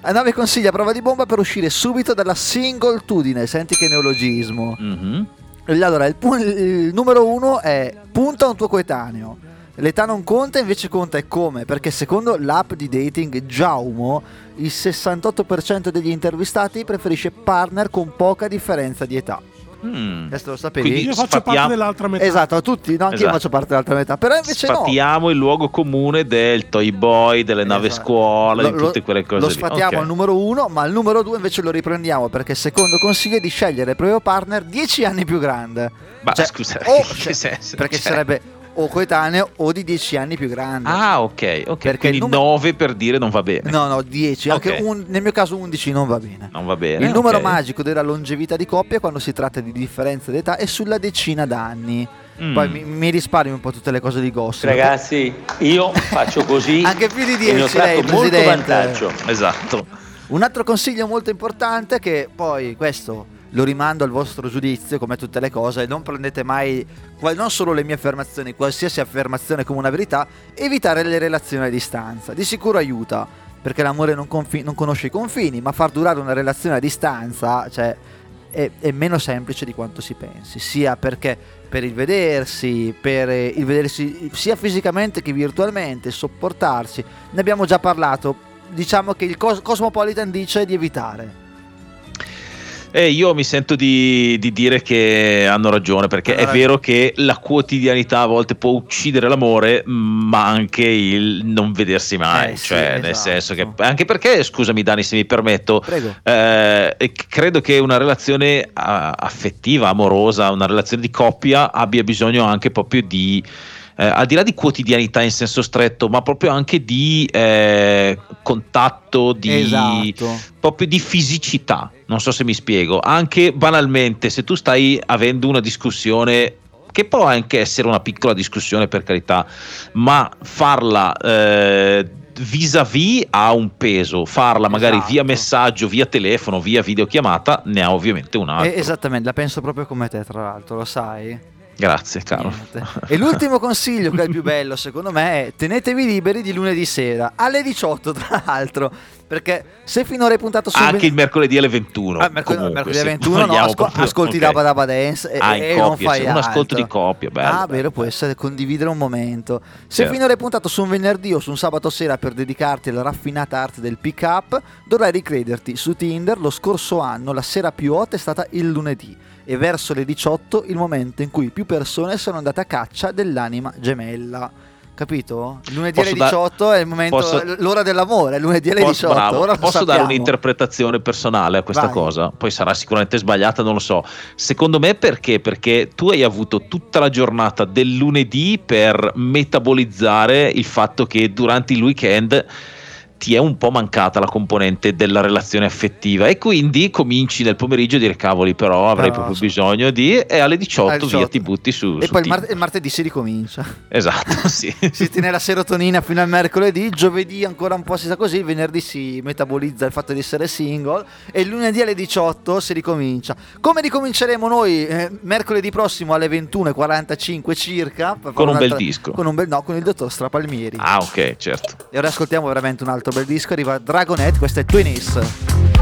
A Nave consiglia prova di bomba per uscire subito dalla singoltudine. Senti che neologismo. Mm-hmm. Allora, il, pu- il numero uno è punta a un tuo coetaneo. L'età non conta, invece conta è come, perché secondo l'app di dating Giaumo, il 68% degli intervistati preferisce partner con poca differenza di età. Mm. Questo lo sapevi? Quindi Io faccio parte sfatiamo- dell'altra metà. Esatto, a tutti, no, anche io Esatto. faccio parte dell'altra metà, però invece no. Sfatiamo il luogo comune del toy boy, delle nave Esatto. scuola, Lo- di tutte quelle cose Lo sfatiamo Ok. al numero uno, ma al numero due invece lo riprendiamo perché secondo consiglio è di scegliere il proprio partner 10 anni più grande. Ma Cioè, scusa, o- che cioè, senso? perché Cioè- sarebbe o coetaneo o di 10 anni più grande. Ah, ok, ok. Perché Quindi numero- 9 per dire non va bene. No, no, 10, anche Ok. un- nel mio caso 11 non va bene. Non va bene. il numero ok. magico della longevità di coppia quando si tratta di differenza d'età è sulla decina d'anni. Mm. Poi mi, mi risparmio un po' tutte le cose di gossip. Ragazzi, io faccio così Anche più di e ne ho 10 lei, molto Presidente. vantaggio. Esatto. Un altro consiglio molto importante che poi questo lo rimando al vostro giudizio come tutte le cose, non prendete mai non solo le mie affermazioni, qualsiasi affermazione come una verità, evitare le relazioni a distanza. Di sicuro aiuta, perché l'amore non, confi- non conosce i confini, ma far durare una relazione a distanza, cioè è, è meno semplice di quanto si pensi, sia perché per il vedersi, per eh, il vedersi sia fisicamente che virtualmente, sopportarsi. Ne abbiamo già parlato. Diciamo che il Cos- Cosmopolitan dice di evitare. E io mi sento di, di dire che hanno ragione, perché Hanno è vero che la quotidianità a volte può uccidere l'amore, ma anche il non vedersi mai. Eh, sì, cioè, nel esatto. senso che. Anche perché, scusami, Dani, se mi permetto, eh, credo che una relazione affettiva, amorosa, una relazione di coppia abbia bisogno anche proprio di. eh, al di là di quotidianità in senso stretto, ma proprio anche di eh, contatto, di, Esatto. proprio di fisicità. Non so se mi spiego. Anche banalmente, se tu stai avendo una discussione che può anche essere una piccola discussione per carità, ma farla eh, vis-à-vis ha un peso, farla magari Esatto. via messaggio, via telefono, via videochiamata ne ha ovviamente un altro. Eh, esattamente, la penso proprio come te, tra l'altro, lo sai? Grazie, caro. E l'ultimo consiglio, che è il più bello secondo me, è tenetevi liberi di lunedì sera, alle 18 tra l'altro, perché se finora hai puntato sul... Anche il mercoledì alle 21. Ah, mercoledì, comunque, mercoledì se 21 no, asco- proprio- ascolti ok. Dabba Dabba Dance e, Ah, e non coppia, fai un ascolto di coppia, bello, Ah, bello. vero, può essere condividere un momento. Se Certo. finora hai puntato su un venerdì o su un sabato sera per dedicarti alla raffinata arte del pick up, dovrai ricrederti. Su Tinder lo scorso anno la sera più hot è stata il lunedì e verso le 18 il momento in cui più persone sono andate a caccia dell'anima gemella. Capito? Lunedì Posso alle da- 18 è il momento, posso- l'ora dell'amore, lunedì alle Posso, 18. bravo, posso dare un'interpretazione personale a questa Vai. cosa? Poi sarà sicuramente sbagliata, non lo so. Secondo me perché? Perché tu hai avuto tutta la giornata del lunedì per metabolizzare il fatto che durante il weekend ti è un po' mancata la componente della relazione affettiva e quindi cominci nel pomeriggio a dire cavoli però avrei Però, proprio sì. bisogno di e alle 18, Alle 18. via ti butti su, E su poi il, Tinder. mar- il martedì si ricomincia. esatto sì si tiene la serotonina fino al mercoledì, giovedì ancora un po' si sa così, il venerdì si metabolizza il fatto di essere single e lunedì alle 18 si ricomincia. Come ricominceremo noi eh, mercoledì prossimo alle 21.45 circa? Con un bel disco. Con un bel, no, con il dottor Strapalmieri. ah ok certo E ora ascoltiamo veramente un altro altro bel disco, arriva Dragonet, questo è Twinnies.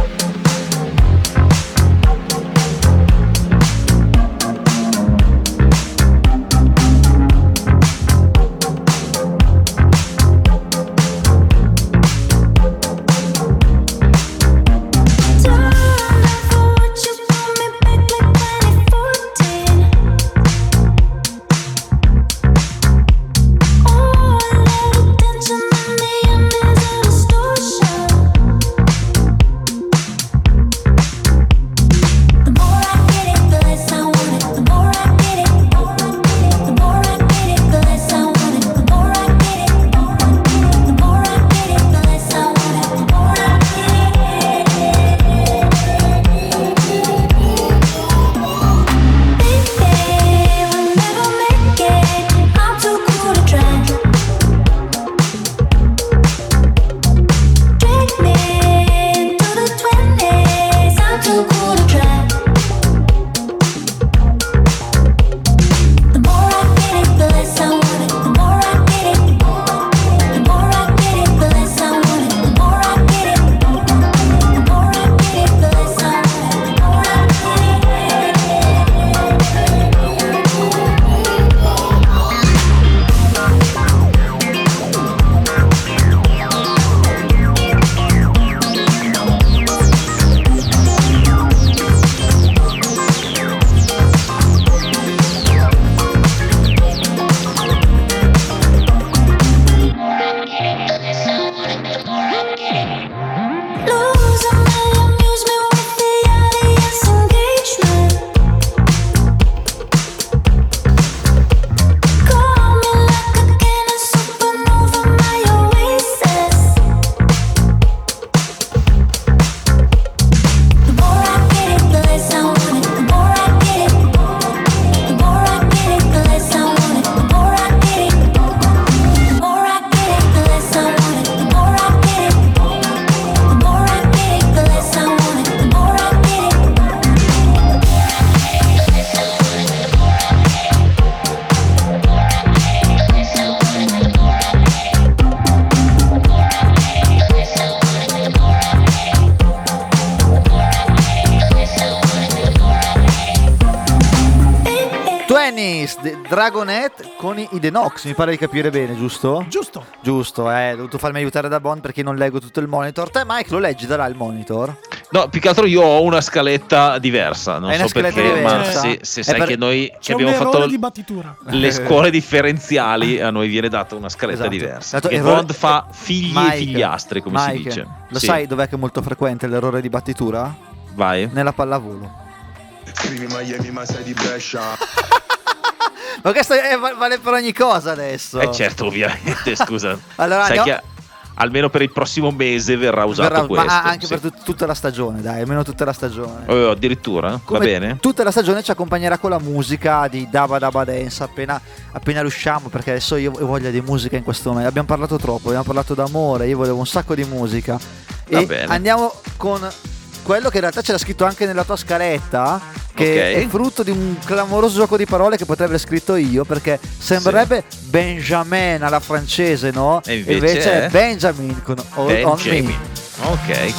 Dragonet con i The Nox, mi pare di capire bene, giusto? Giusto. Giusto, eh, ho dovuto farmi aiutare da Bond perché non leggo tutto il monitor. Te Mike lo leggi da là il monitor? No, più che altro io ho una scaletta diversa, non una so perché, scaletta ma diversa? se, se È sai per- che noi che abbiamo fatto di battitura. le scuole differenziali, a noi viene data una scaletta Esatto. diversa. Esatto, Che errore- Bond fa figli Mike, e figliastri, come si Mike, dice. Lo Sì. sai dov'è che è molto frequente l'errore di battitura? Vai. Nella pallavolo. Scrivi Miami ma sei di Brescia. Ma questo è- va- vale per ogni cosa adesso. Eh certo, ovviamente, scusa. Allora, sai andiamo- che almeno per il prossimo mese verrà usato Verrà- questo. ma anche sì. per tut- tutta la stagione, dai, almeno tutta la stagione. Oh, addirittura? Va Come bene? Tutta la stagione ci accompagnerà con la musica di Daba Daba Dance appena, appena riusciamo, perché adesso io ho voglia di musica in questo momento. Abbiamo parlato troppo, abbiamo parlato d'amore, io volevo un sacco di musica. Va e bene. andiamo con quello che in realtà c'era scritto anche nella tua scaletta, che Ok. è frutto di un clamoroso gioco di parole che potrebbe aver scritto io, perché sembrerebbe Benjamin alla francese, no? E invece è è? Benjamin con All on. Benjamin. Ok.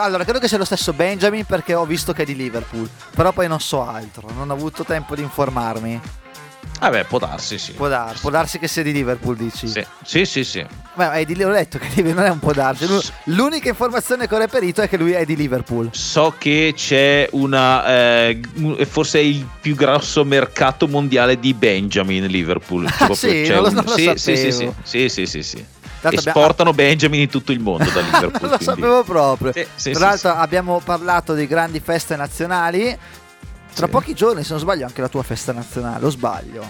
Benjamin, Allora, credo che sia lo stesso Benjamin perché ho visto che è di Liverpool. Però poi non so altro, non ho avuto tempo di informarmi. Vabbè, può darsi, sì. Può, dar- può darsi che sia di Liverpool, dici? Sì, sì, sì. sì. Beh, è di- ho letto che non è un po' darsi. L'u- L'unica informazione che ho reperito è che lui è di Liverpool. So che c'è una. eh, forse è il più grosso mercato mondiale di Benjamin Liverpool. Proprio- sì? c'è Non lo- un- non lo sì, sì, sì, sì, sì, sì, sì. Tanto abbiamo- Esportano Benjamin in tutto il mondo da Liverpool. non lo quindi- sapevo proprio. Sì, sì, Tra sì, l'altro abbiamo parlato di grandi feste nazionali. Tra pochi giorni, se non sbaglio, anche la tua festa nazionale, o sbaglio?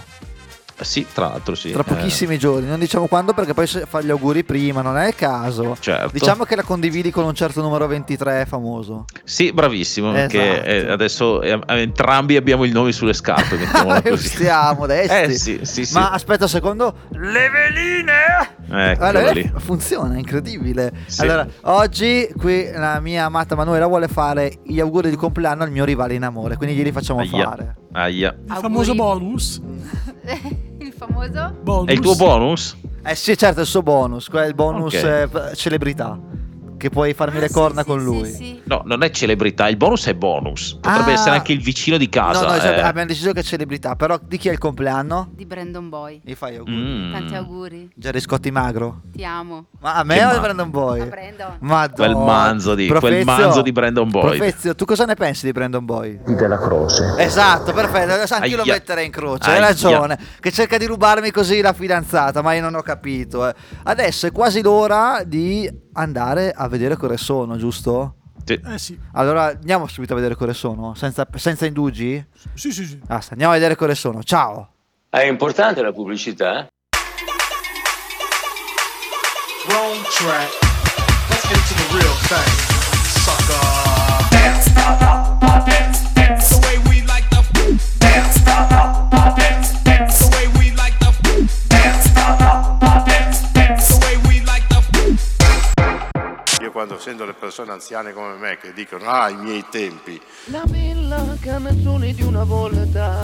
Sì, tra l'altro, sì. Tra Eh, pochissimi giorni, non diciamo quando perché poi fa gli auguri prima, non è il caso. Certo. Diciamo che la condividi con un certo numero 23 famoso. Sì, bravissimo. Perché Esatto. eh, adesso eh, entrambi abbiamo il nome sulle scarpe. mettiamola così. Stiamo adesso. Eh sì, sì, sì. Ma aspetta un secondo. Le veline! Eccolo Allora, lì. funziona, incredibile. Sì. Allora, oggi qui la mia amata Manuela vuole fare gli auguri di compleanno al mio rivale in amore, quindi glieli facciamo Aia. fare. Aia. Il famoso bonus. Famoso? bonus. È il tuo bonus? Eh sì, certo, è il suo bonus, quello è il bonus Ok. eh, celebrità. Che puoi farmi le corna con lui. No, non è celebrità, il bonus è bonus. Potrebbe Ah. essere anche il vicino di casa. no, no, cioè, eh. abbiamo deciso che è celebrità, però di chi è il compleanno? Di Brandon Boy. Mi fai auguri. Mm. Tanti auguri. Gerry Scotti Magro. Ti amo. Ma a me Che o a Brandon Boy? A Brandon. Madonna. Quel manzo di- quel manzo di Brandon Boyd. Profezio, tu cosa ne pensi di Brandon Boy? della croce. Esatto, perfetto. Adesso anche io lo Aia. metterei in croce. Hai Aia. ragione. Che cerca di rubarmi così la fidanzata, ma io non ho capito. eh. Adesso è quasi l'ora di andare a vedere cosa sono, giusto? Sì. Eh sì. Allora andiamo subito a vedere cosa sono, senza, senza indugi? Sì, sì, sì. Basta, andiamo a vedere cosa sono. Ciao. È importante la pubblicità? Wrong track. Let's get to the real thing. Sucker. Quando sento le persone anziane come me che dicono ah i miei tempi, La bella canzone di una volta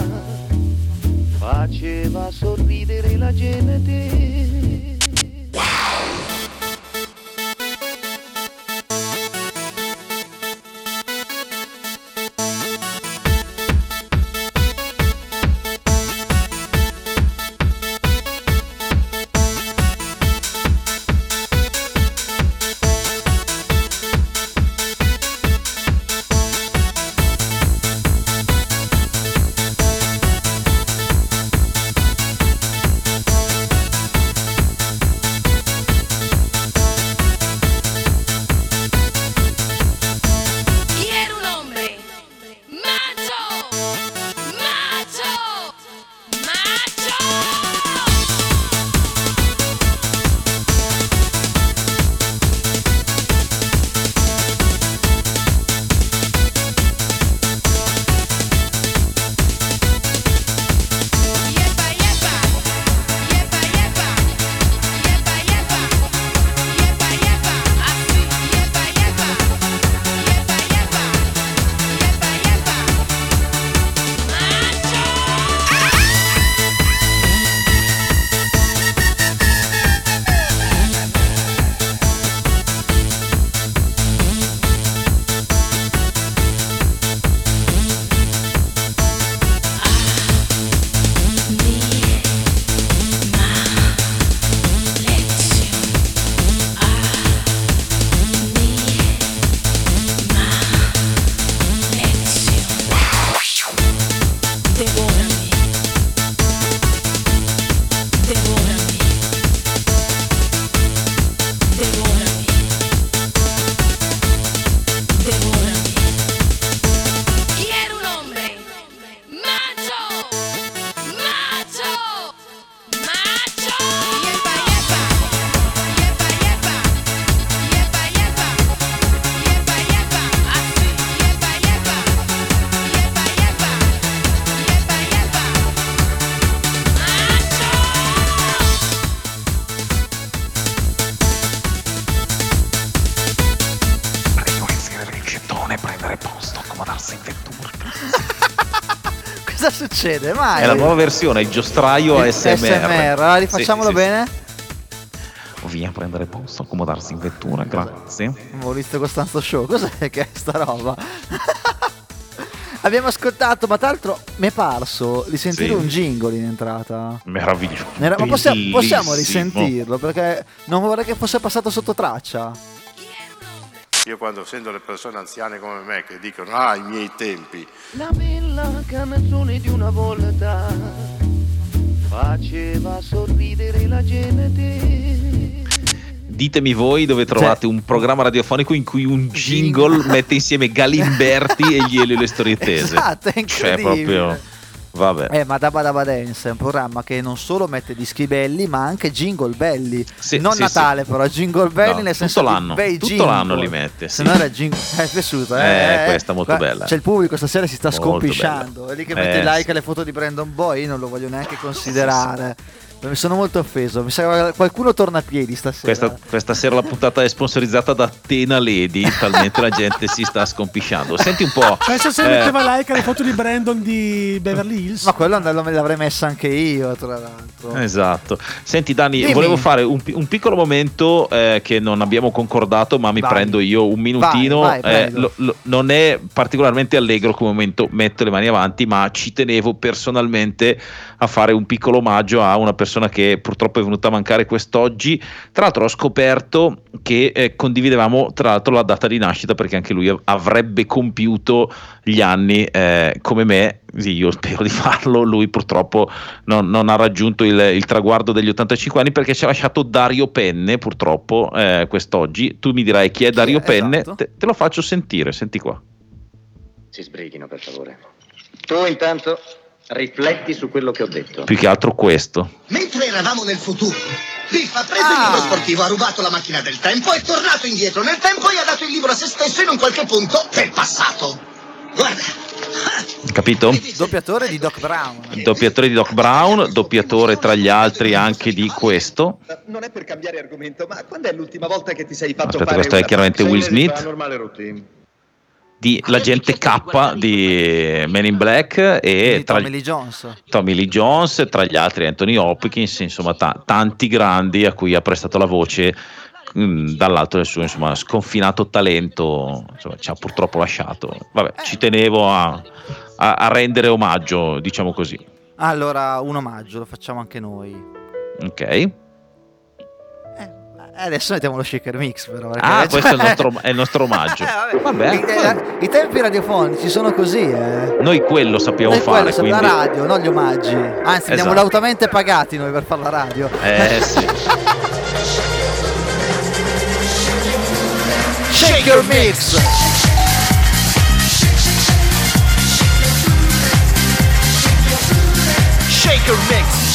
faceva sorridere la gente. Succede? Mai? È la nuova versione, il giostraio Il ASMR. ASMR, rifacciamolo Sì, sì, sì. bene? a prendere posto, accomodarsi in vettura, grazie. Maurizio Costanzo Show, cos'è che è sta roba? Abbiamo ascoltato, ma tra l'altro mi è parso di sentire Sì. un jingle in entrata. Meraviglioso. Era- Ma possiamo, possiamo risentirlo? Perché non vorrei che fosse passato sotto traccia. Io quando sento le persone anziane come me che dicono ah i miei tempi, La bella canzone di una volta faceva sorridere la gente. Ditemi voi dove trovate un programma radiofonico in cui un jingle mette insieme Galimberti e gli Elio e le storie tese. Esatto, è Cioè, proprio. Vabbè. Eh, ma Dabba Dabba Dance è un programma che non solo mette dischi belli, ma anche jingle belli. Sì, non sì, Natale, sì. però jingle belli No, nel senso tutto l'anno, bei tutto jingle. l'anno li mette, Se sì. no era jingle. Eh, è piaciuto, eh. Eh, questa è molto Guarda, bella. C'è il pubblico stasera si sta Molto scompisciando. bella. È lì che Eh, mette like sì. alle foto di Brandon Boy. Io non lo voglio neanche considerare. Mi sono molto offeso. Mi sa che qualcuno torna a piedi stasera. Questa, questa sera la puntata è sponsorizzata da Tena Lady, talmente la gente si sta scompisciando. Senti un po'. Pensa se eh, metteva like alle foto di Brandon di Beverly Hills. Ma quello me l'avrei messa anche io, tra l'altro. Esatto. Senti Dani, Dimmi. volevo fare un, un piccolo momento eh, che non abbiamo concordato, ma mi Vai. prendo io un minutino. Vai, vai, Eh, lo- lo- non è particolarmente allegro come momento, metto le mani avanti, ma ci tenevo personalmente a fare un piccolo omaggio a una persona che purtroppo è venuta a mancare quest'oggi. Tra l'altro ho scoperto che eh, condividevamo tra l'altro la data di nascita perché anche lui av- avrebbe compiuto gli anni eh, come me. Sì, io spero di farlo. Lui purtroppo non, non ha raggiunto il, il traguardo degli 85 anni perché ci ha lasciato Dario Penne, purtroppo, eh, quest'oggi. Tu mi dirai chi è Dario Penne, Esatto. te, te lo faccio sentire, senti qua. Si sbrighino, per favore. Tu intanto rifletti su quello che ho detto. Più che altro questo. Mentre eravamo nel futuro, Biff ha preso il libro sportivo, ha rubato la macchina del tempo, è tornato indietro nel tempo e ha dato il libro a se stesso in un qualche punto del passato. Guarda, Capito? Doppiatore di Doc Brown. Doppiatore di Doc Brown, doppiatore tra gli altri anche di questo. Non è per cambiare argomento, ma quando è l'ultima volta che ti sei fatto Aspetta, fare questo è chiaramente Will Smith. normale routine. Di l'agente K di Men in Black e tra Tommy Lee Jones. Tommy Lee Jones, tra gli altri Anthony Hopkins, insomma ta- tanti grandi a cui ha prestato la voce mm, dall'alto del suo insomma, sconfinato talento, insomma, ci ha purtroppo lasciato. Vabbè, ci tenevo a, a- a rendere omaggio, diciamo così. Allora, un omaggio, lo facciamo anche noi. Ok. Eh, adesso mettiamo lo shaker mix, però. Ah, questo è il cioè- nostro, è il nostro omaggio. I, Vabbè, i- i tempi radiofonici sono così, eh. noi quello sappiamo Noi quello, fare, la quindi... radio, non gli omaggi. Anzi, Esatto. lautamente pagati noi per fare la radio. Eh sì. Shake your mix! Shaker mix.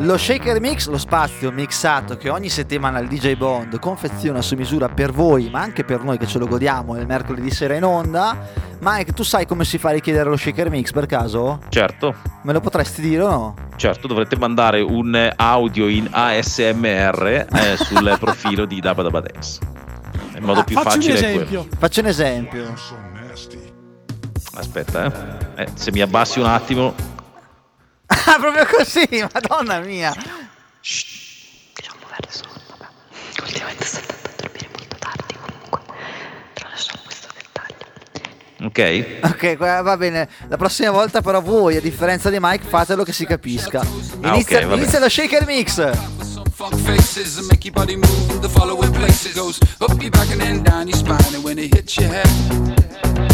Lo Shaker Mix, lo spazio mixato che ogni settimana il DJ Bond confeziona su misura per voi, ma anche per noi che ce lo godiamo il mercoledì sera in onda. Mike, tu sai come si fa a richiedere lo Shaker Mix per caso? Certo, Me lo potresti dire o no? certo, dovrete mandare un audio in ASMR eh, sul profilo di Dabba Dance. Il modo Ah, più un facile esempio. quello. Faccio un esempio. Aspetta, eh. Eh, se mi abbassi un attimo. Ah, proprio così, madonna mia. Ultimamente sto andando a dormire molto tardi comunque. Però lasciamo questo dettaglio. Ok? Ok, va bene. La prossima volta però voi, a differenza di Mike, fatelo che si capisca. Ah, Inizia, ok, va inizia lo Shaker Mix. funk faces and make your body move in the following places. Goes up your back and then down your spine, and when it hits your head.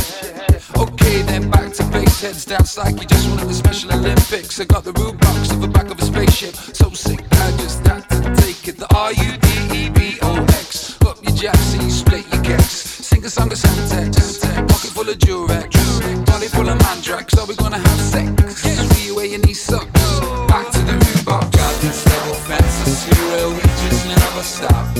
Okay, then back to base, heads down like you just wanted the Special Olympics. I got the rude box of the back of a spaceship, so sick I just had to take it. The R U D E B O X. Up your jacks and you split your kicks. Sing a song of Semtex, pocket full of Durex, body full of Mandrax. Are we gonna have sex? See you where your knee sucks. Back to the root box. Got this double fantasy where we just never stop.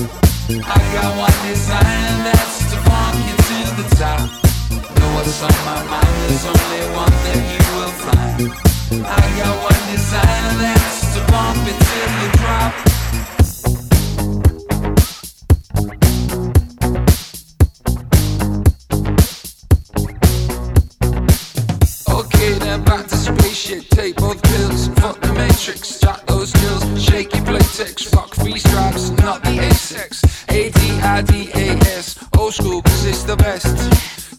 Spaceship. Take both pills, fuck the matrix. Jack those drills, shaky playtex. Rock free stripes, not the A6. A-D-I-D-A-S. Old school, cause it's the best.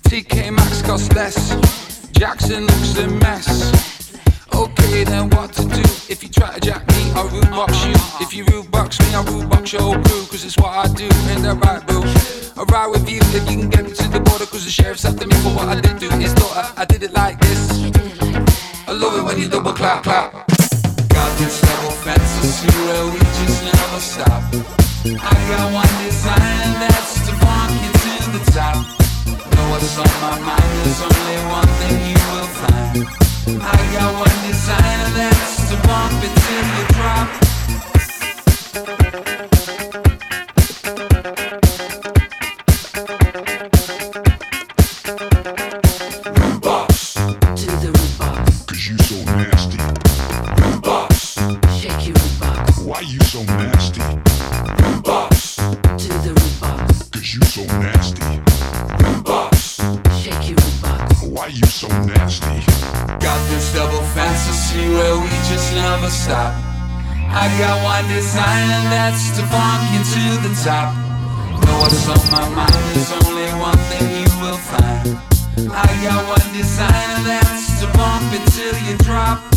TK Maxx costs less. Jackson looks a mess. Okay, then what to do? If you try to jack me, I'll root box you. If you root box me, I'll root box your whole crew. Cause it's what I do, ain't that right, boo? I'll ride with you if you can get me to the border. Cause the sheriff's after me for what I did do. His daughter, I did it like this. I love it when you double clap, clap. Got this double fantasy where we just never stop. I got one design that's to funk you to the top. Know what's on my mind, there's only one thing you will find. I got one design that's to bump it till you drop. Got one design and that's to funk you to the top. Know what's on my mind, there's only one thing you will find. I got one design and that's to bump it till you drop.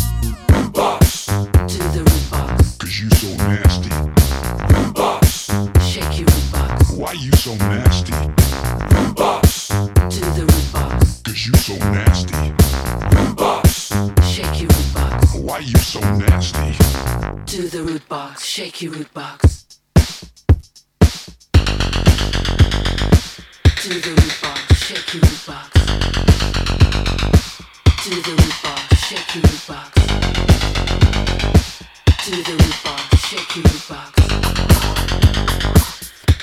Shake your root box. To the root box, shake your root box. To the root box, shake your root box. To the root box, shake your root box.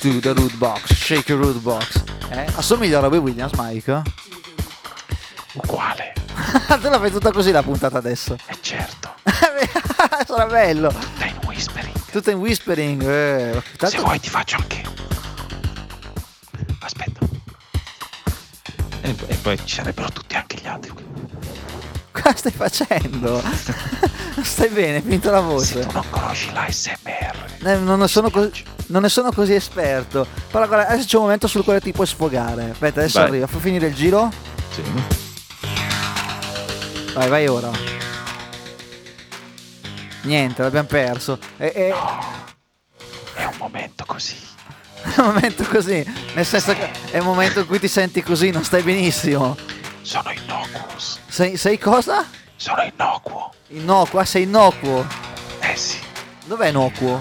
To the root box, shake your root box. Eh? Assomiglia a Robbie Williams, Mike? Uguale. tu la fai tutta così la puntata adesso. Eh certo. Sarà bello. Tutta in whispering. Eh. Se Tanto- vuoi ti faccio anche. Aspetta. E poi, e poi ci sarebbero tutti anche gli altri. Cosa stai facendo? stai bene, finito la voce. Se tu non conosci l'ASMR. Eh, non, ne sono così, non ne sono così esperto. Però guarda, adesso c'è un momento sul quale ti puoi sfogare. Aspetta, adesso Vai. arriva. Fa finire il giro. Sì. Vai, vai ora. Niente, l'abbiamo perso. E, e- È un momento così. è un momento così. Nel senso che è un momento in cui ti senti così, non stai benissimo. Sono innocuous. Sei, sei cosa? Sono innocuo. Innocuo, ah, sei innocuo. Eh sì. Dov'è innocuo?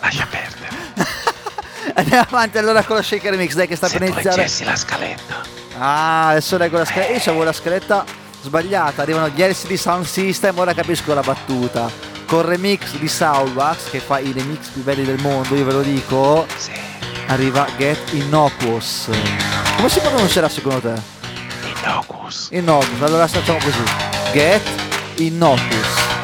Lascia perdere. Andiamo avanti allora con lo shaker mix, dai che sta Se per iniziare. leggessi la scaletta. Ah, adesso leggo la scaletta. Io c'avevo la scaletta sbagliata. Arrivano gli LCD Sound System, ora capisco la battuta. Con remix di Soundwax, che fa i remix più belli del mondo, io ve lo dico. Arriva Get Innocuous. Come si pronuncerà secondo te? Innocuous. Innocuous, allora facciamo così. Get Innocuous.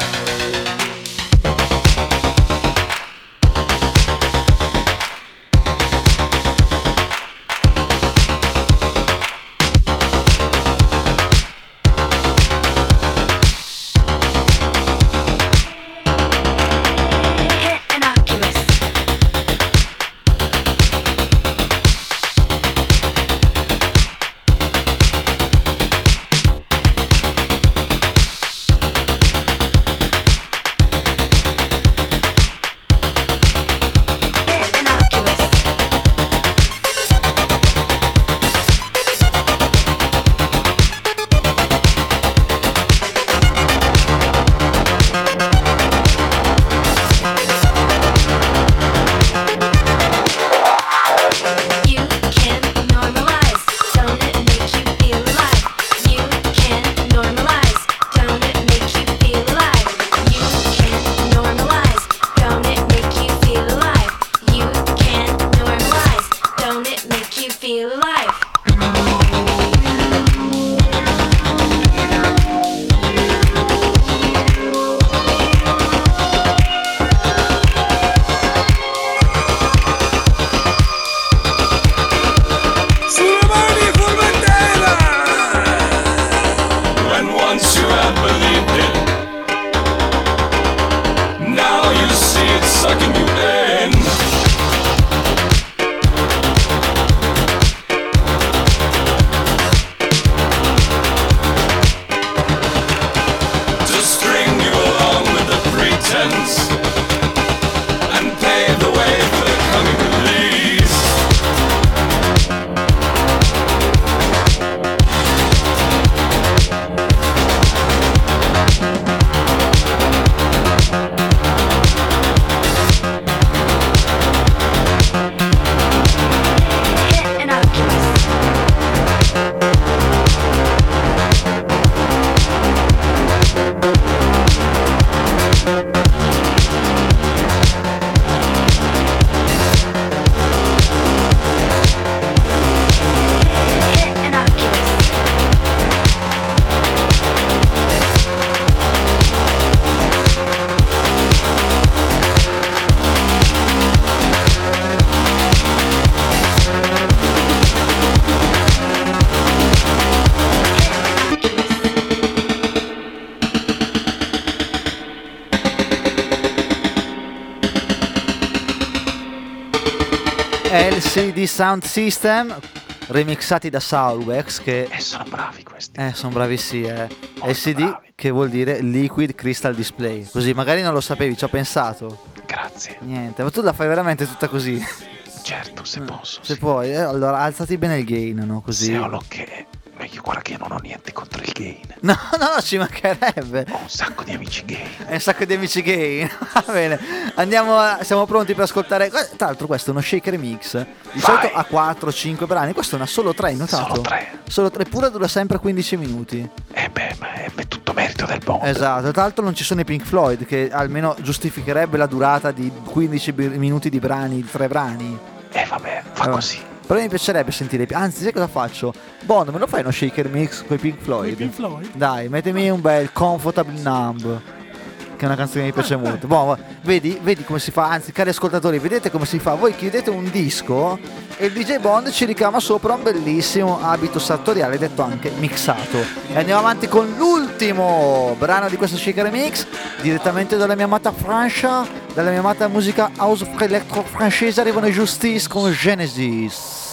Sound System remixati da Soulwax che Eh, sono bravi questi. eh, sono bravissimi eh. LCD che vuol dire Liquid Crystal Display così magari non lo sapevi ci ho pensato Grazie. niente ma tu la fai veramente tutta così Certo, se posso. se puoi eh, allora alzati bene il gain no così Se ho lo che... Ma io guarda che io non ho niente contro il gain. no no ci mancherebbe Ho un sacco di amici gay. È un sacco di amici gay. Va bene. Andiamo a- siamo pronti per ascoltare. Tra l'altro, questo è uno shaker mix. Di solito ha 4-5 brani. Questo ne ha solo 3, hai notato? Solo tre. Solo 3, pure dura sempre 15 minuti. Eh beh, ma è è tutto merito del Bond. Esatto. Tra l'altro, non ci sono i Pink Floyd, che almeno giustificherebbe la durata di 15 bi- minuti di brani, di 3 brani. Eh vabbè, fa Allora, così. Però mi piacerebbe sentire. Anzi, sai cosa faccio? Bond, me lo fai uno shaker mix con i Pink Floyd? Pink Floyd? Dai, mettimi un bel Comfortable Numb. Che è una canzone che mi piace molto. Boh, vedi, vedi come si fa. Anzi, cari ascoltatori, vedete come si fa. Voi chiedete un disco e il DJ Bond ci ricama sopra un bellissimo abito sartoriale, detto anche mixato. E andiamo avanti con l'ultimo brano di questo shaker mix, direttamente dalla mia amata Francia, dalla mia amata musica house of electro francese. Arrivano i Justice con Genesis.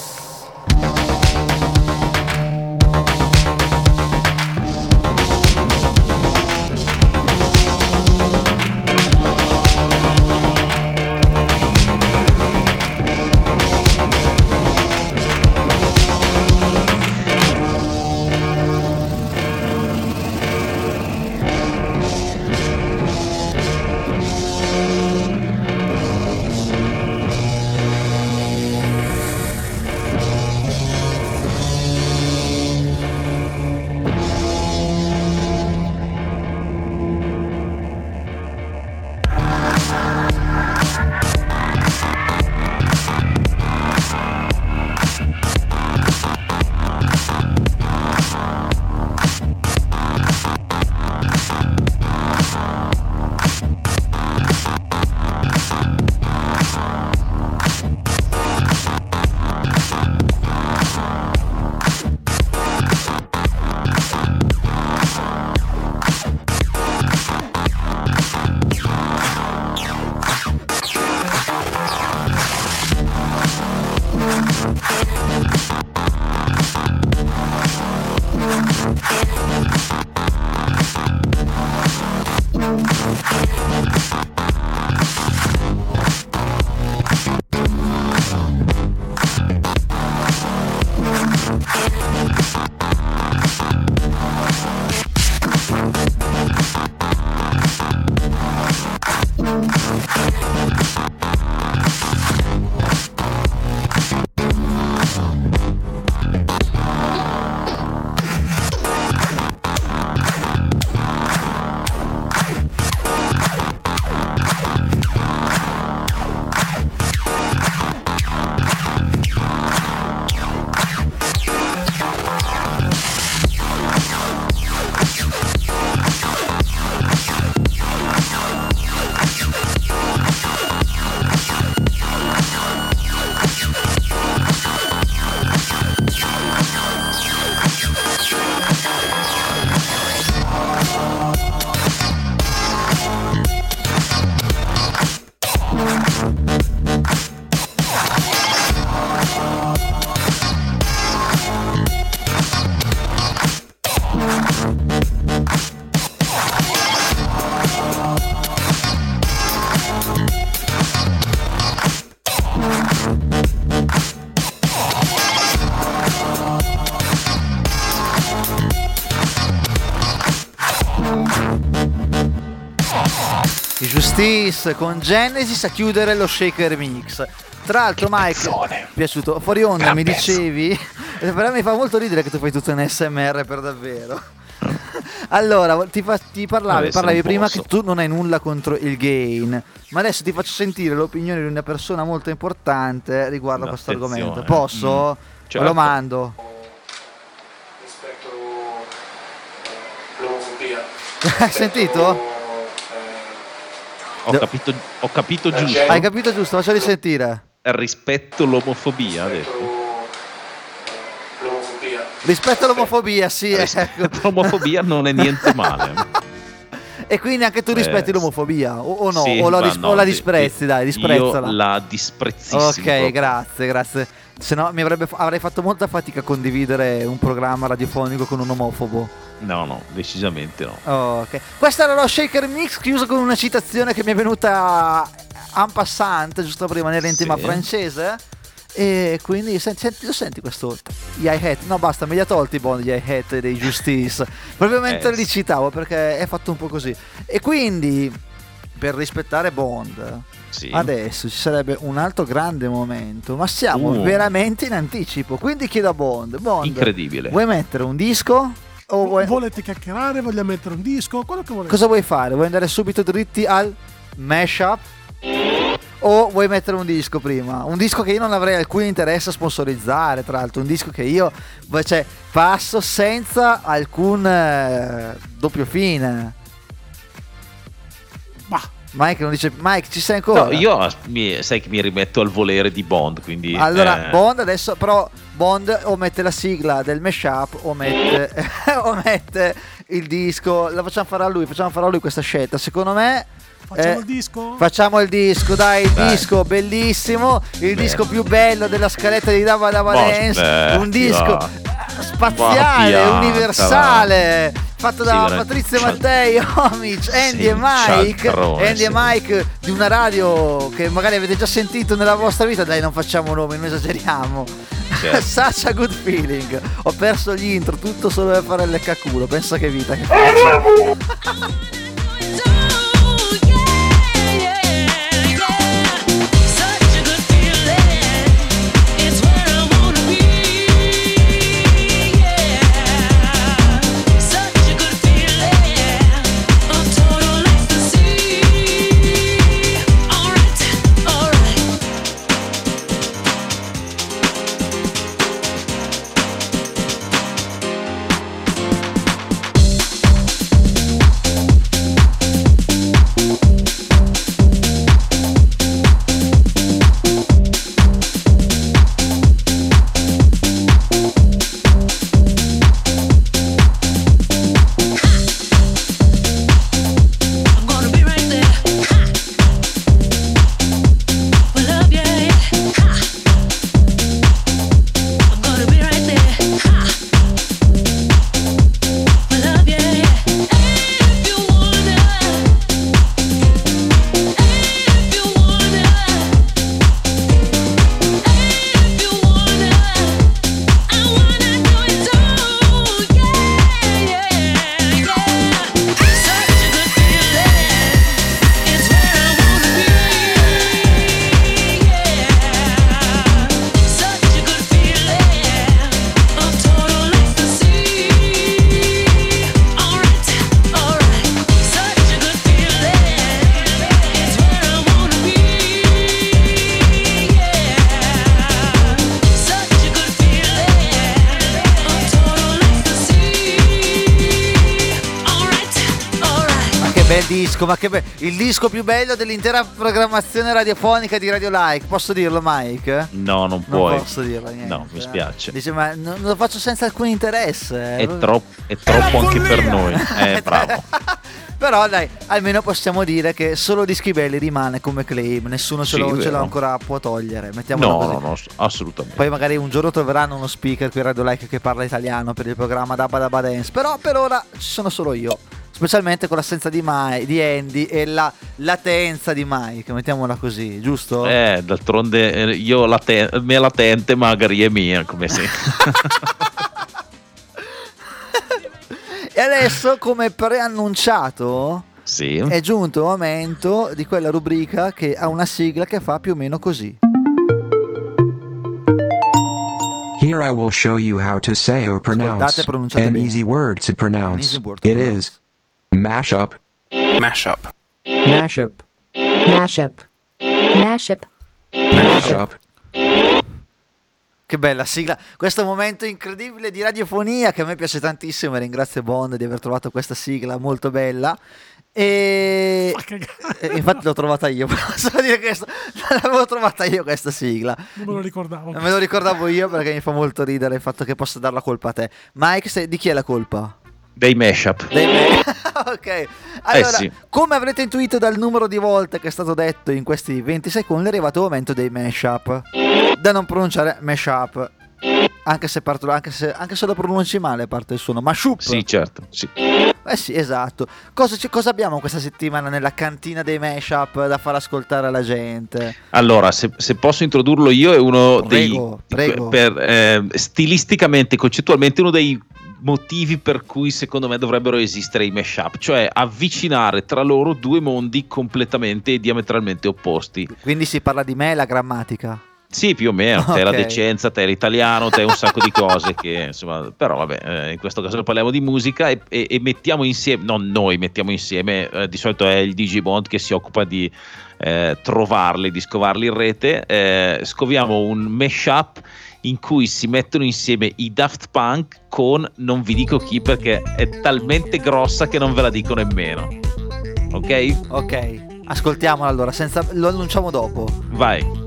Justice con Genesis a chiudere lo Shaker Mix. Tra l'altro, Mike, mi è piaciuto. Fuori onda Gran mi pezzo. dicevi, però mi fa molto ridere che tu fai tutto in SMR per davvero. Allora, ti, fa- ti parlavi, parlavi prima posso. che tu non hai nulla contro il gain, ma adesso ti faccio sentire l'opinione di una persona molto importante riguardo a questo Attenzione. argomento. Posso? Mm, certo. Lo mando. rispetto all'omofobia. Hai sentito? Ho capito, ho capito giusto. Hai capito giusto? Faccio risentire. Rispetto l'omofobia, ha detto. L'omofobia. Rispetto all'omofobia, sì. ecco. L'omofobia non è niente male. E quindi anche tu rispetti Eh, l'omofobia, o, o no? Sì, o, la, dis- no, o la di- disprezzi, di- dai, disprezzala. La disprezzissimo. Ok, proprio. grazie, grazie. Se no mi avrebbe, avrei fatto molta fatica a condividere un programma radiofonico con un omofobo. No, no, decisamente no. Oh, ok. Questo era lo Shaker Mix chiuso con una citazione che mi è venuta en passant, giusto per rimanere in Sì. tema francese. E quindi senti, senti, lo senti questo gli hi-hat? No, basta, me li ha tolti i buoni gli hi-hat dei Justice. Proprio mentre Eh, li citavo perché è fatto un po' così. E quindi, per rispettare Bond, Sì. adesso ci sarebbe un altro grande momento. Ma siamo Uh. veramente in anticipo. Quindi chiedo a Bond: Bond, Incredibile. vuoi mettere un disco? O vuoi- Volete chiacchierare? Vogliamo mettere un disco? Quello che volete. Cosa vuoi fare? Vuoi andare subito dritti al mashup? O vuoi mettere un disco prima? Un disco che io non avrei alcun interesse a sponsorizzare, tra l'altro, un disco che io cioè, passo senza alcun eh, doppio fine. Mike non dice Mike ci sei ancora? No, io mi- sai che mi rimetto al volere di Bond, quindi... Allora, eh, Bond adesso però Bond o mette la sigla del mashup o mette, o mette il disco. La facciamo fare a lui, facciamo fare a lui questa scelta. Secondo me Facciamo eh, il disco? Facciamo il disco, dai, il Dai. disco bellissimo, il Bene. disco più bello della scaletta di Dava Dava Ma Dance, smetti, un disco va. spaziale, Va, pianta, universale, fatto da Sì. Patrizia. Mattei, Omic, Andy Sì, e Mike, Andy e sì. Mike di una radio che magari avete già sentito nella vostra vita, dai non facciamo nomi, non esageriamo. Certo. Such a good feeling. Ho perso gli intro, tutto solo per fare il leccaculo. Pensa che vita che faccio. disco, ma che be- il disco più bello dell'intera programmazione radiofonica di Radio Like. Posso dirlo, Mike? No, non Non puoi. posso dirlo niente. No, mi spiace. Dice, ma non lo faccio senza alcun interesse. È, troppo, è troppo anche per noi. Eh, bravo. Però dai, almeno possiamo dire che solo Dischi Belli rimane come claim, nessuno ce, Sì, lo, ce lo ancora può togliere. Mettiamolo No, così. no, no, assolutamente. Poi magari un giorno troveranno uno speaker qui a Radio Like che parla italiano per il programma Dabba Dabba Dance. Però per ora ci sono solo io. Specialmente con l'assenza di, Mai, di Andy e la latenza di Mike, mettiamola così, giusto? Eh, d'altronde eh, io laten- me latente magari è mia, come se. E adesso, come preannunciato, sì. è giunto il momento di quella rubrica che ha una sigla che fa più o meno così. Here I will show you how to say or pronounce an easy word to pronounce. easy word to It is mashup. Mashup. Mashup. Mashup. Mashup. Mashup. Che bella sigla, questo momento incredibile di radiofonia che a me piace tantissimo e ringrazio Bond di aver trovato questa sigla molto bella. E e infatti l'ho trovata io, posso dire questo, l'avevo trovata io questa sigla. Non me lo ricordavo. Me lo ricordavo io perché mi fa molto ridere il fatto che possa dar la colpa a te. Mike, se- di chi è la colpa? Dei mashup. Dei me- ok. Allora, Eh sì. come avrete intuito dal numero di volte che è stato detto in questi 20 secondi, è arrivato il momento dei mashup. Da non pronunciare mashup. Anche se, parto, anche, se, anche se lo pronunci male parte il suono. Mashup. Sì, certo. Sì. Eh sì, esatto. Cosa, cosa abbiamo questa settimana nella cantina dei mashup da far ascoltare alla gente? Allora, se, se posso introdurlo io, è uno Prego, dei. prego. Per, eh, stilisticamente, concettualmente, uno dei motivi per cui secondo me dovrebbero esistere i mashup, cioè avvicinare tra loro due mondi completamente e diametralmente opposti. Quindi si parla di me e la grammatica. Sì, più o meno, te la decenza, te l'italiano, te un sacco di cose che insomma, però vabbè, eh, in questo caso parliamo di musica e, e- e mettiamo insieme, non noi mettiamo insieme, eh, di solito è il Digibond che si occupa di eh, trovarli, di scovarli in rete, eh, scoviamo un mashup in cui si mettono insieme i Daft Punk con non vi dico chi perché è talmente grossa che non ve la dico nemmeno. Ok? Ok. Ascoltiamolo allora, senza, lo annunciamo dopo. Vai.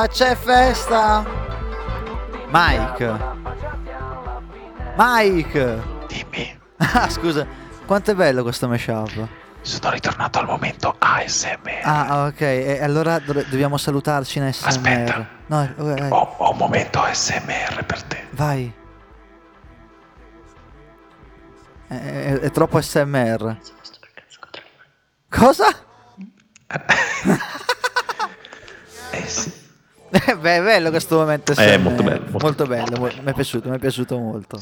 Festa, c'è festa. Mike. Mike. Dimmi. Ah, scusa. Quanto è bello questo mashup. Sono ritornato al momento ASMR. Ah, ok. E allora do- dobbiamo salutarci in SMR. Aspetta. No, ok, vai. Ho, ho un momento ASMR per te. Vai. È, è- è troppo SMR. Cosa? Eh sì. Eh, Beh, è bello questo momento. Eh, SMR. molto bello, molto- Molto bello, mo- mi è piaciuto, mi è piaciuto molto.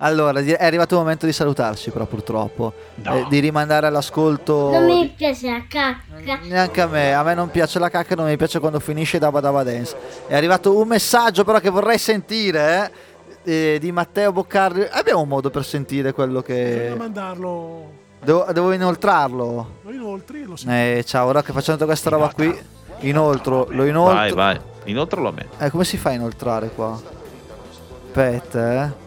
Allora, di- è arrivato il momento di salutarci, però purtroppo. Eh, di rimandare all'ascolto. Non mi piace la cacca. Neanche a me, a me non piace la cacca, non mi piace quando finisce Daba Daba Dance. È arrivato un messaggio però che vorrei sentire eh, eh, di Matteo Boccardi. Abbiamo un modo per sentire quello che... mandarlo Devo, devo inoltrarlo. lo inoltri lo si Eh, ciao, ora che tutta questa roba qui, inoltro, lo inoltro. Vai, vai. Inoltralo a me. Eh, come si fa a inoltrare qua? Aspetta, eh.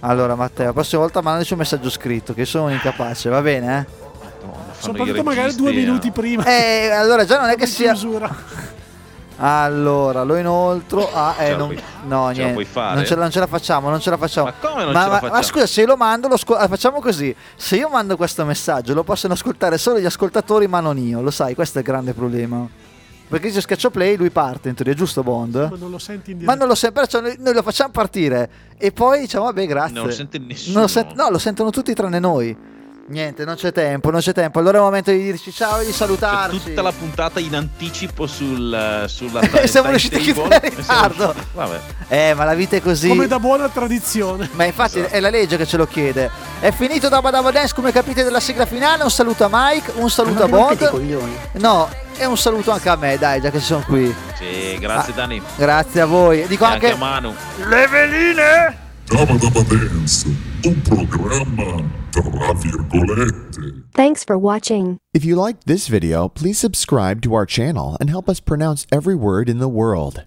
Allora, Matteo, la prossima volta mandaci un messaggio scritto, che sono incapace, va bene, eh? Soprattutto magari due minuti prima. Eh, allora già non è che sia. Allora, lo inoltro. Ah, eh, non... puoi- no, ce la niente. Non ce, la, non ce la facciamo, non ce la facciamo. Ma come non ma, ce la ma- facciamo? ma scusa, se lo mando, lo ah, facciamo così. Se io mando questo messaggio, lo possono ascoltare solo gli ascoltatori, ma non io. Lo sai, questo è il grande problema. Perché se schiaccio play, lui parte in teoria, giusto, Bond? Ma non lo senti in Ma diretta. non lo sente, perciò noi, noi lo facciamo partire e poi diciamo vabbè grazie. Non lo sente nessuno. Non lo sent- no, lo sentono tutti tranne noi. Niente, non c'è tempo, non c'è tempo. Allora è il momento di dirci ciao e di C'è salutarci. tutta la puntata in anticipo sul, sulla E siamo riusciti a chiudere in ritardo. Vabbè. Eh, ma la vita è così. Come da buona tradizione. Ma infatti è la legge che ce lo chiede. È finito da Badava Dance, come capite, della sigla finale. Un saluto a Mike, un saluto a Bond. No, e un saluto anche a me, dai, già che sono qui. Sì, grazie Dani. Grazie a voi. Dico E anche. anche a Manu. Le veline! Daba Daba Dance, un um programma tra virgolette. Thanks for watching. If you liked this video, please subscribe to our channel and help us pronounce every word in the world.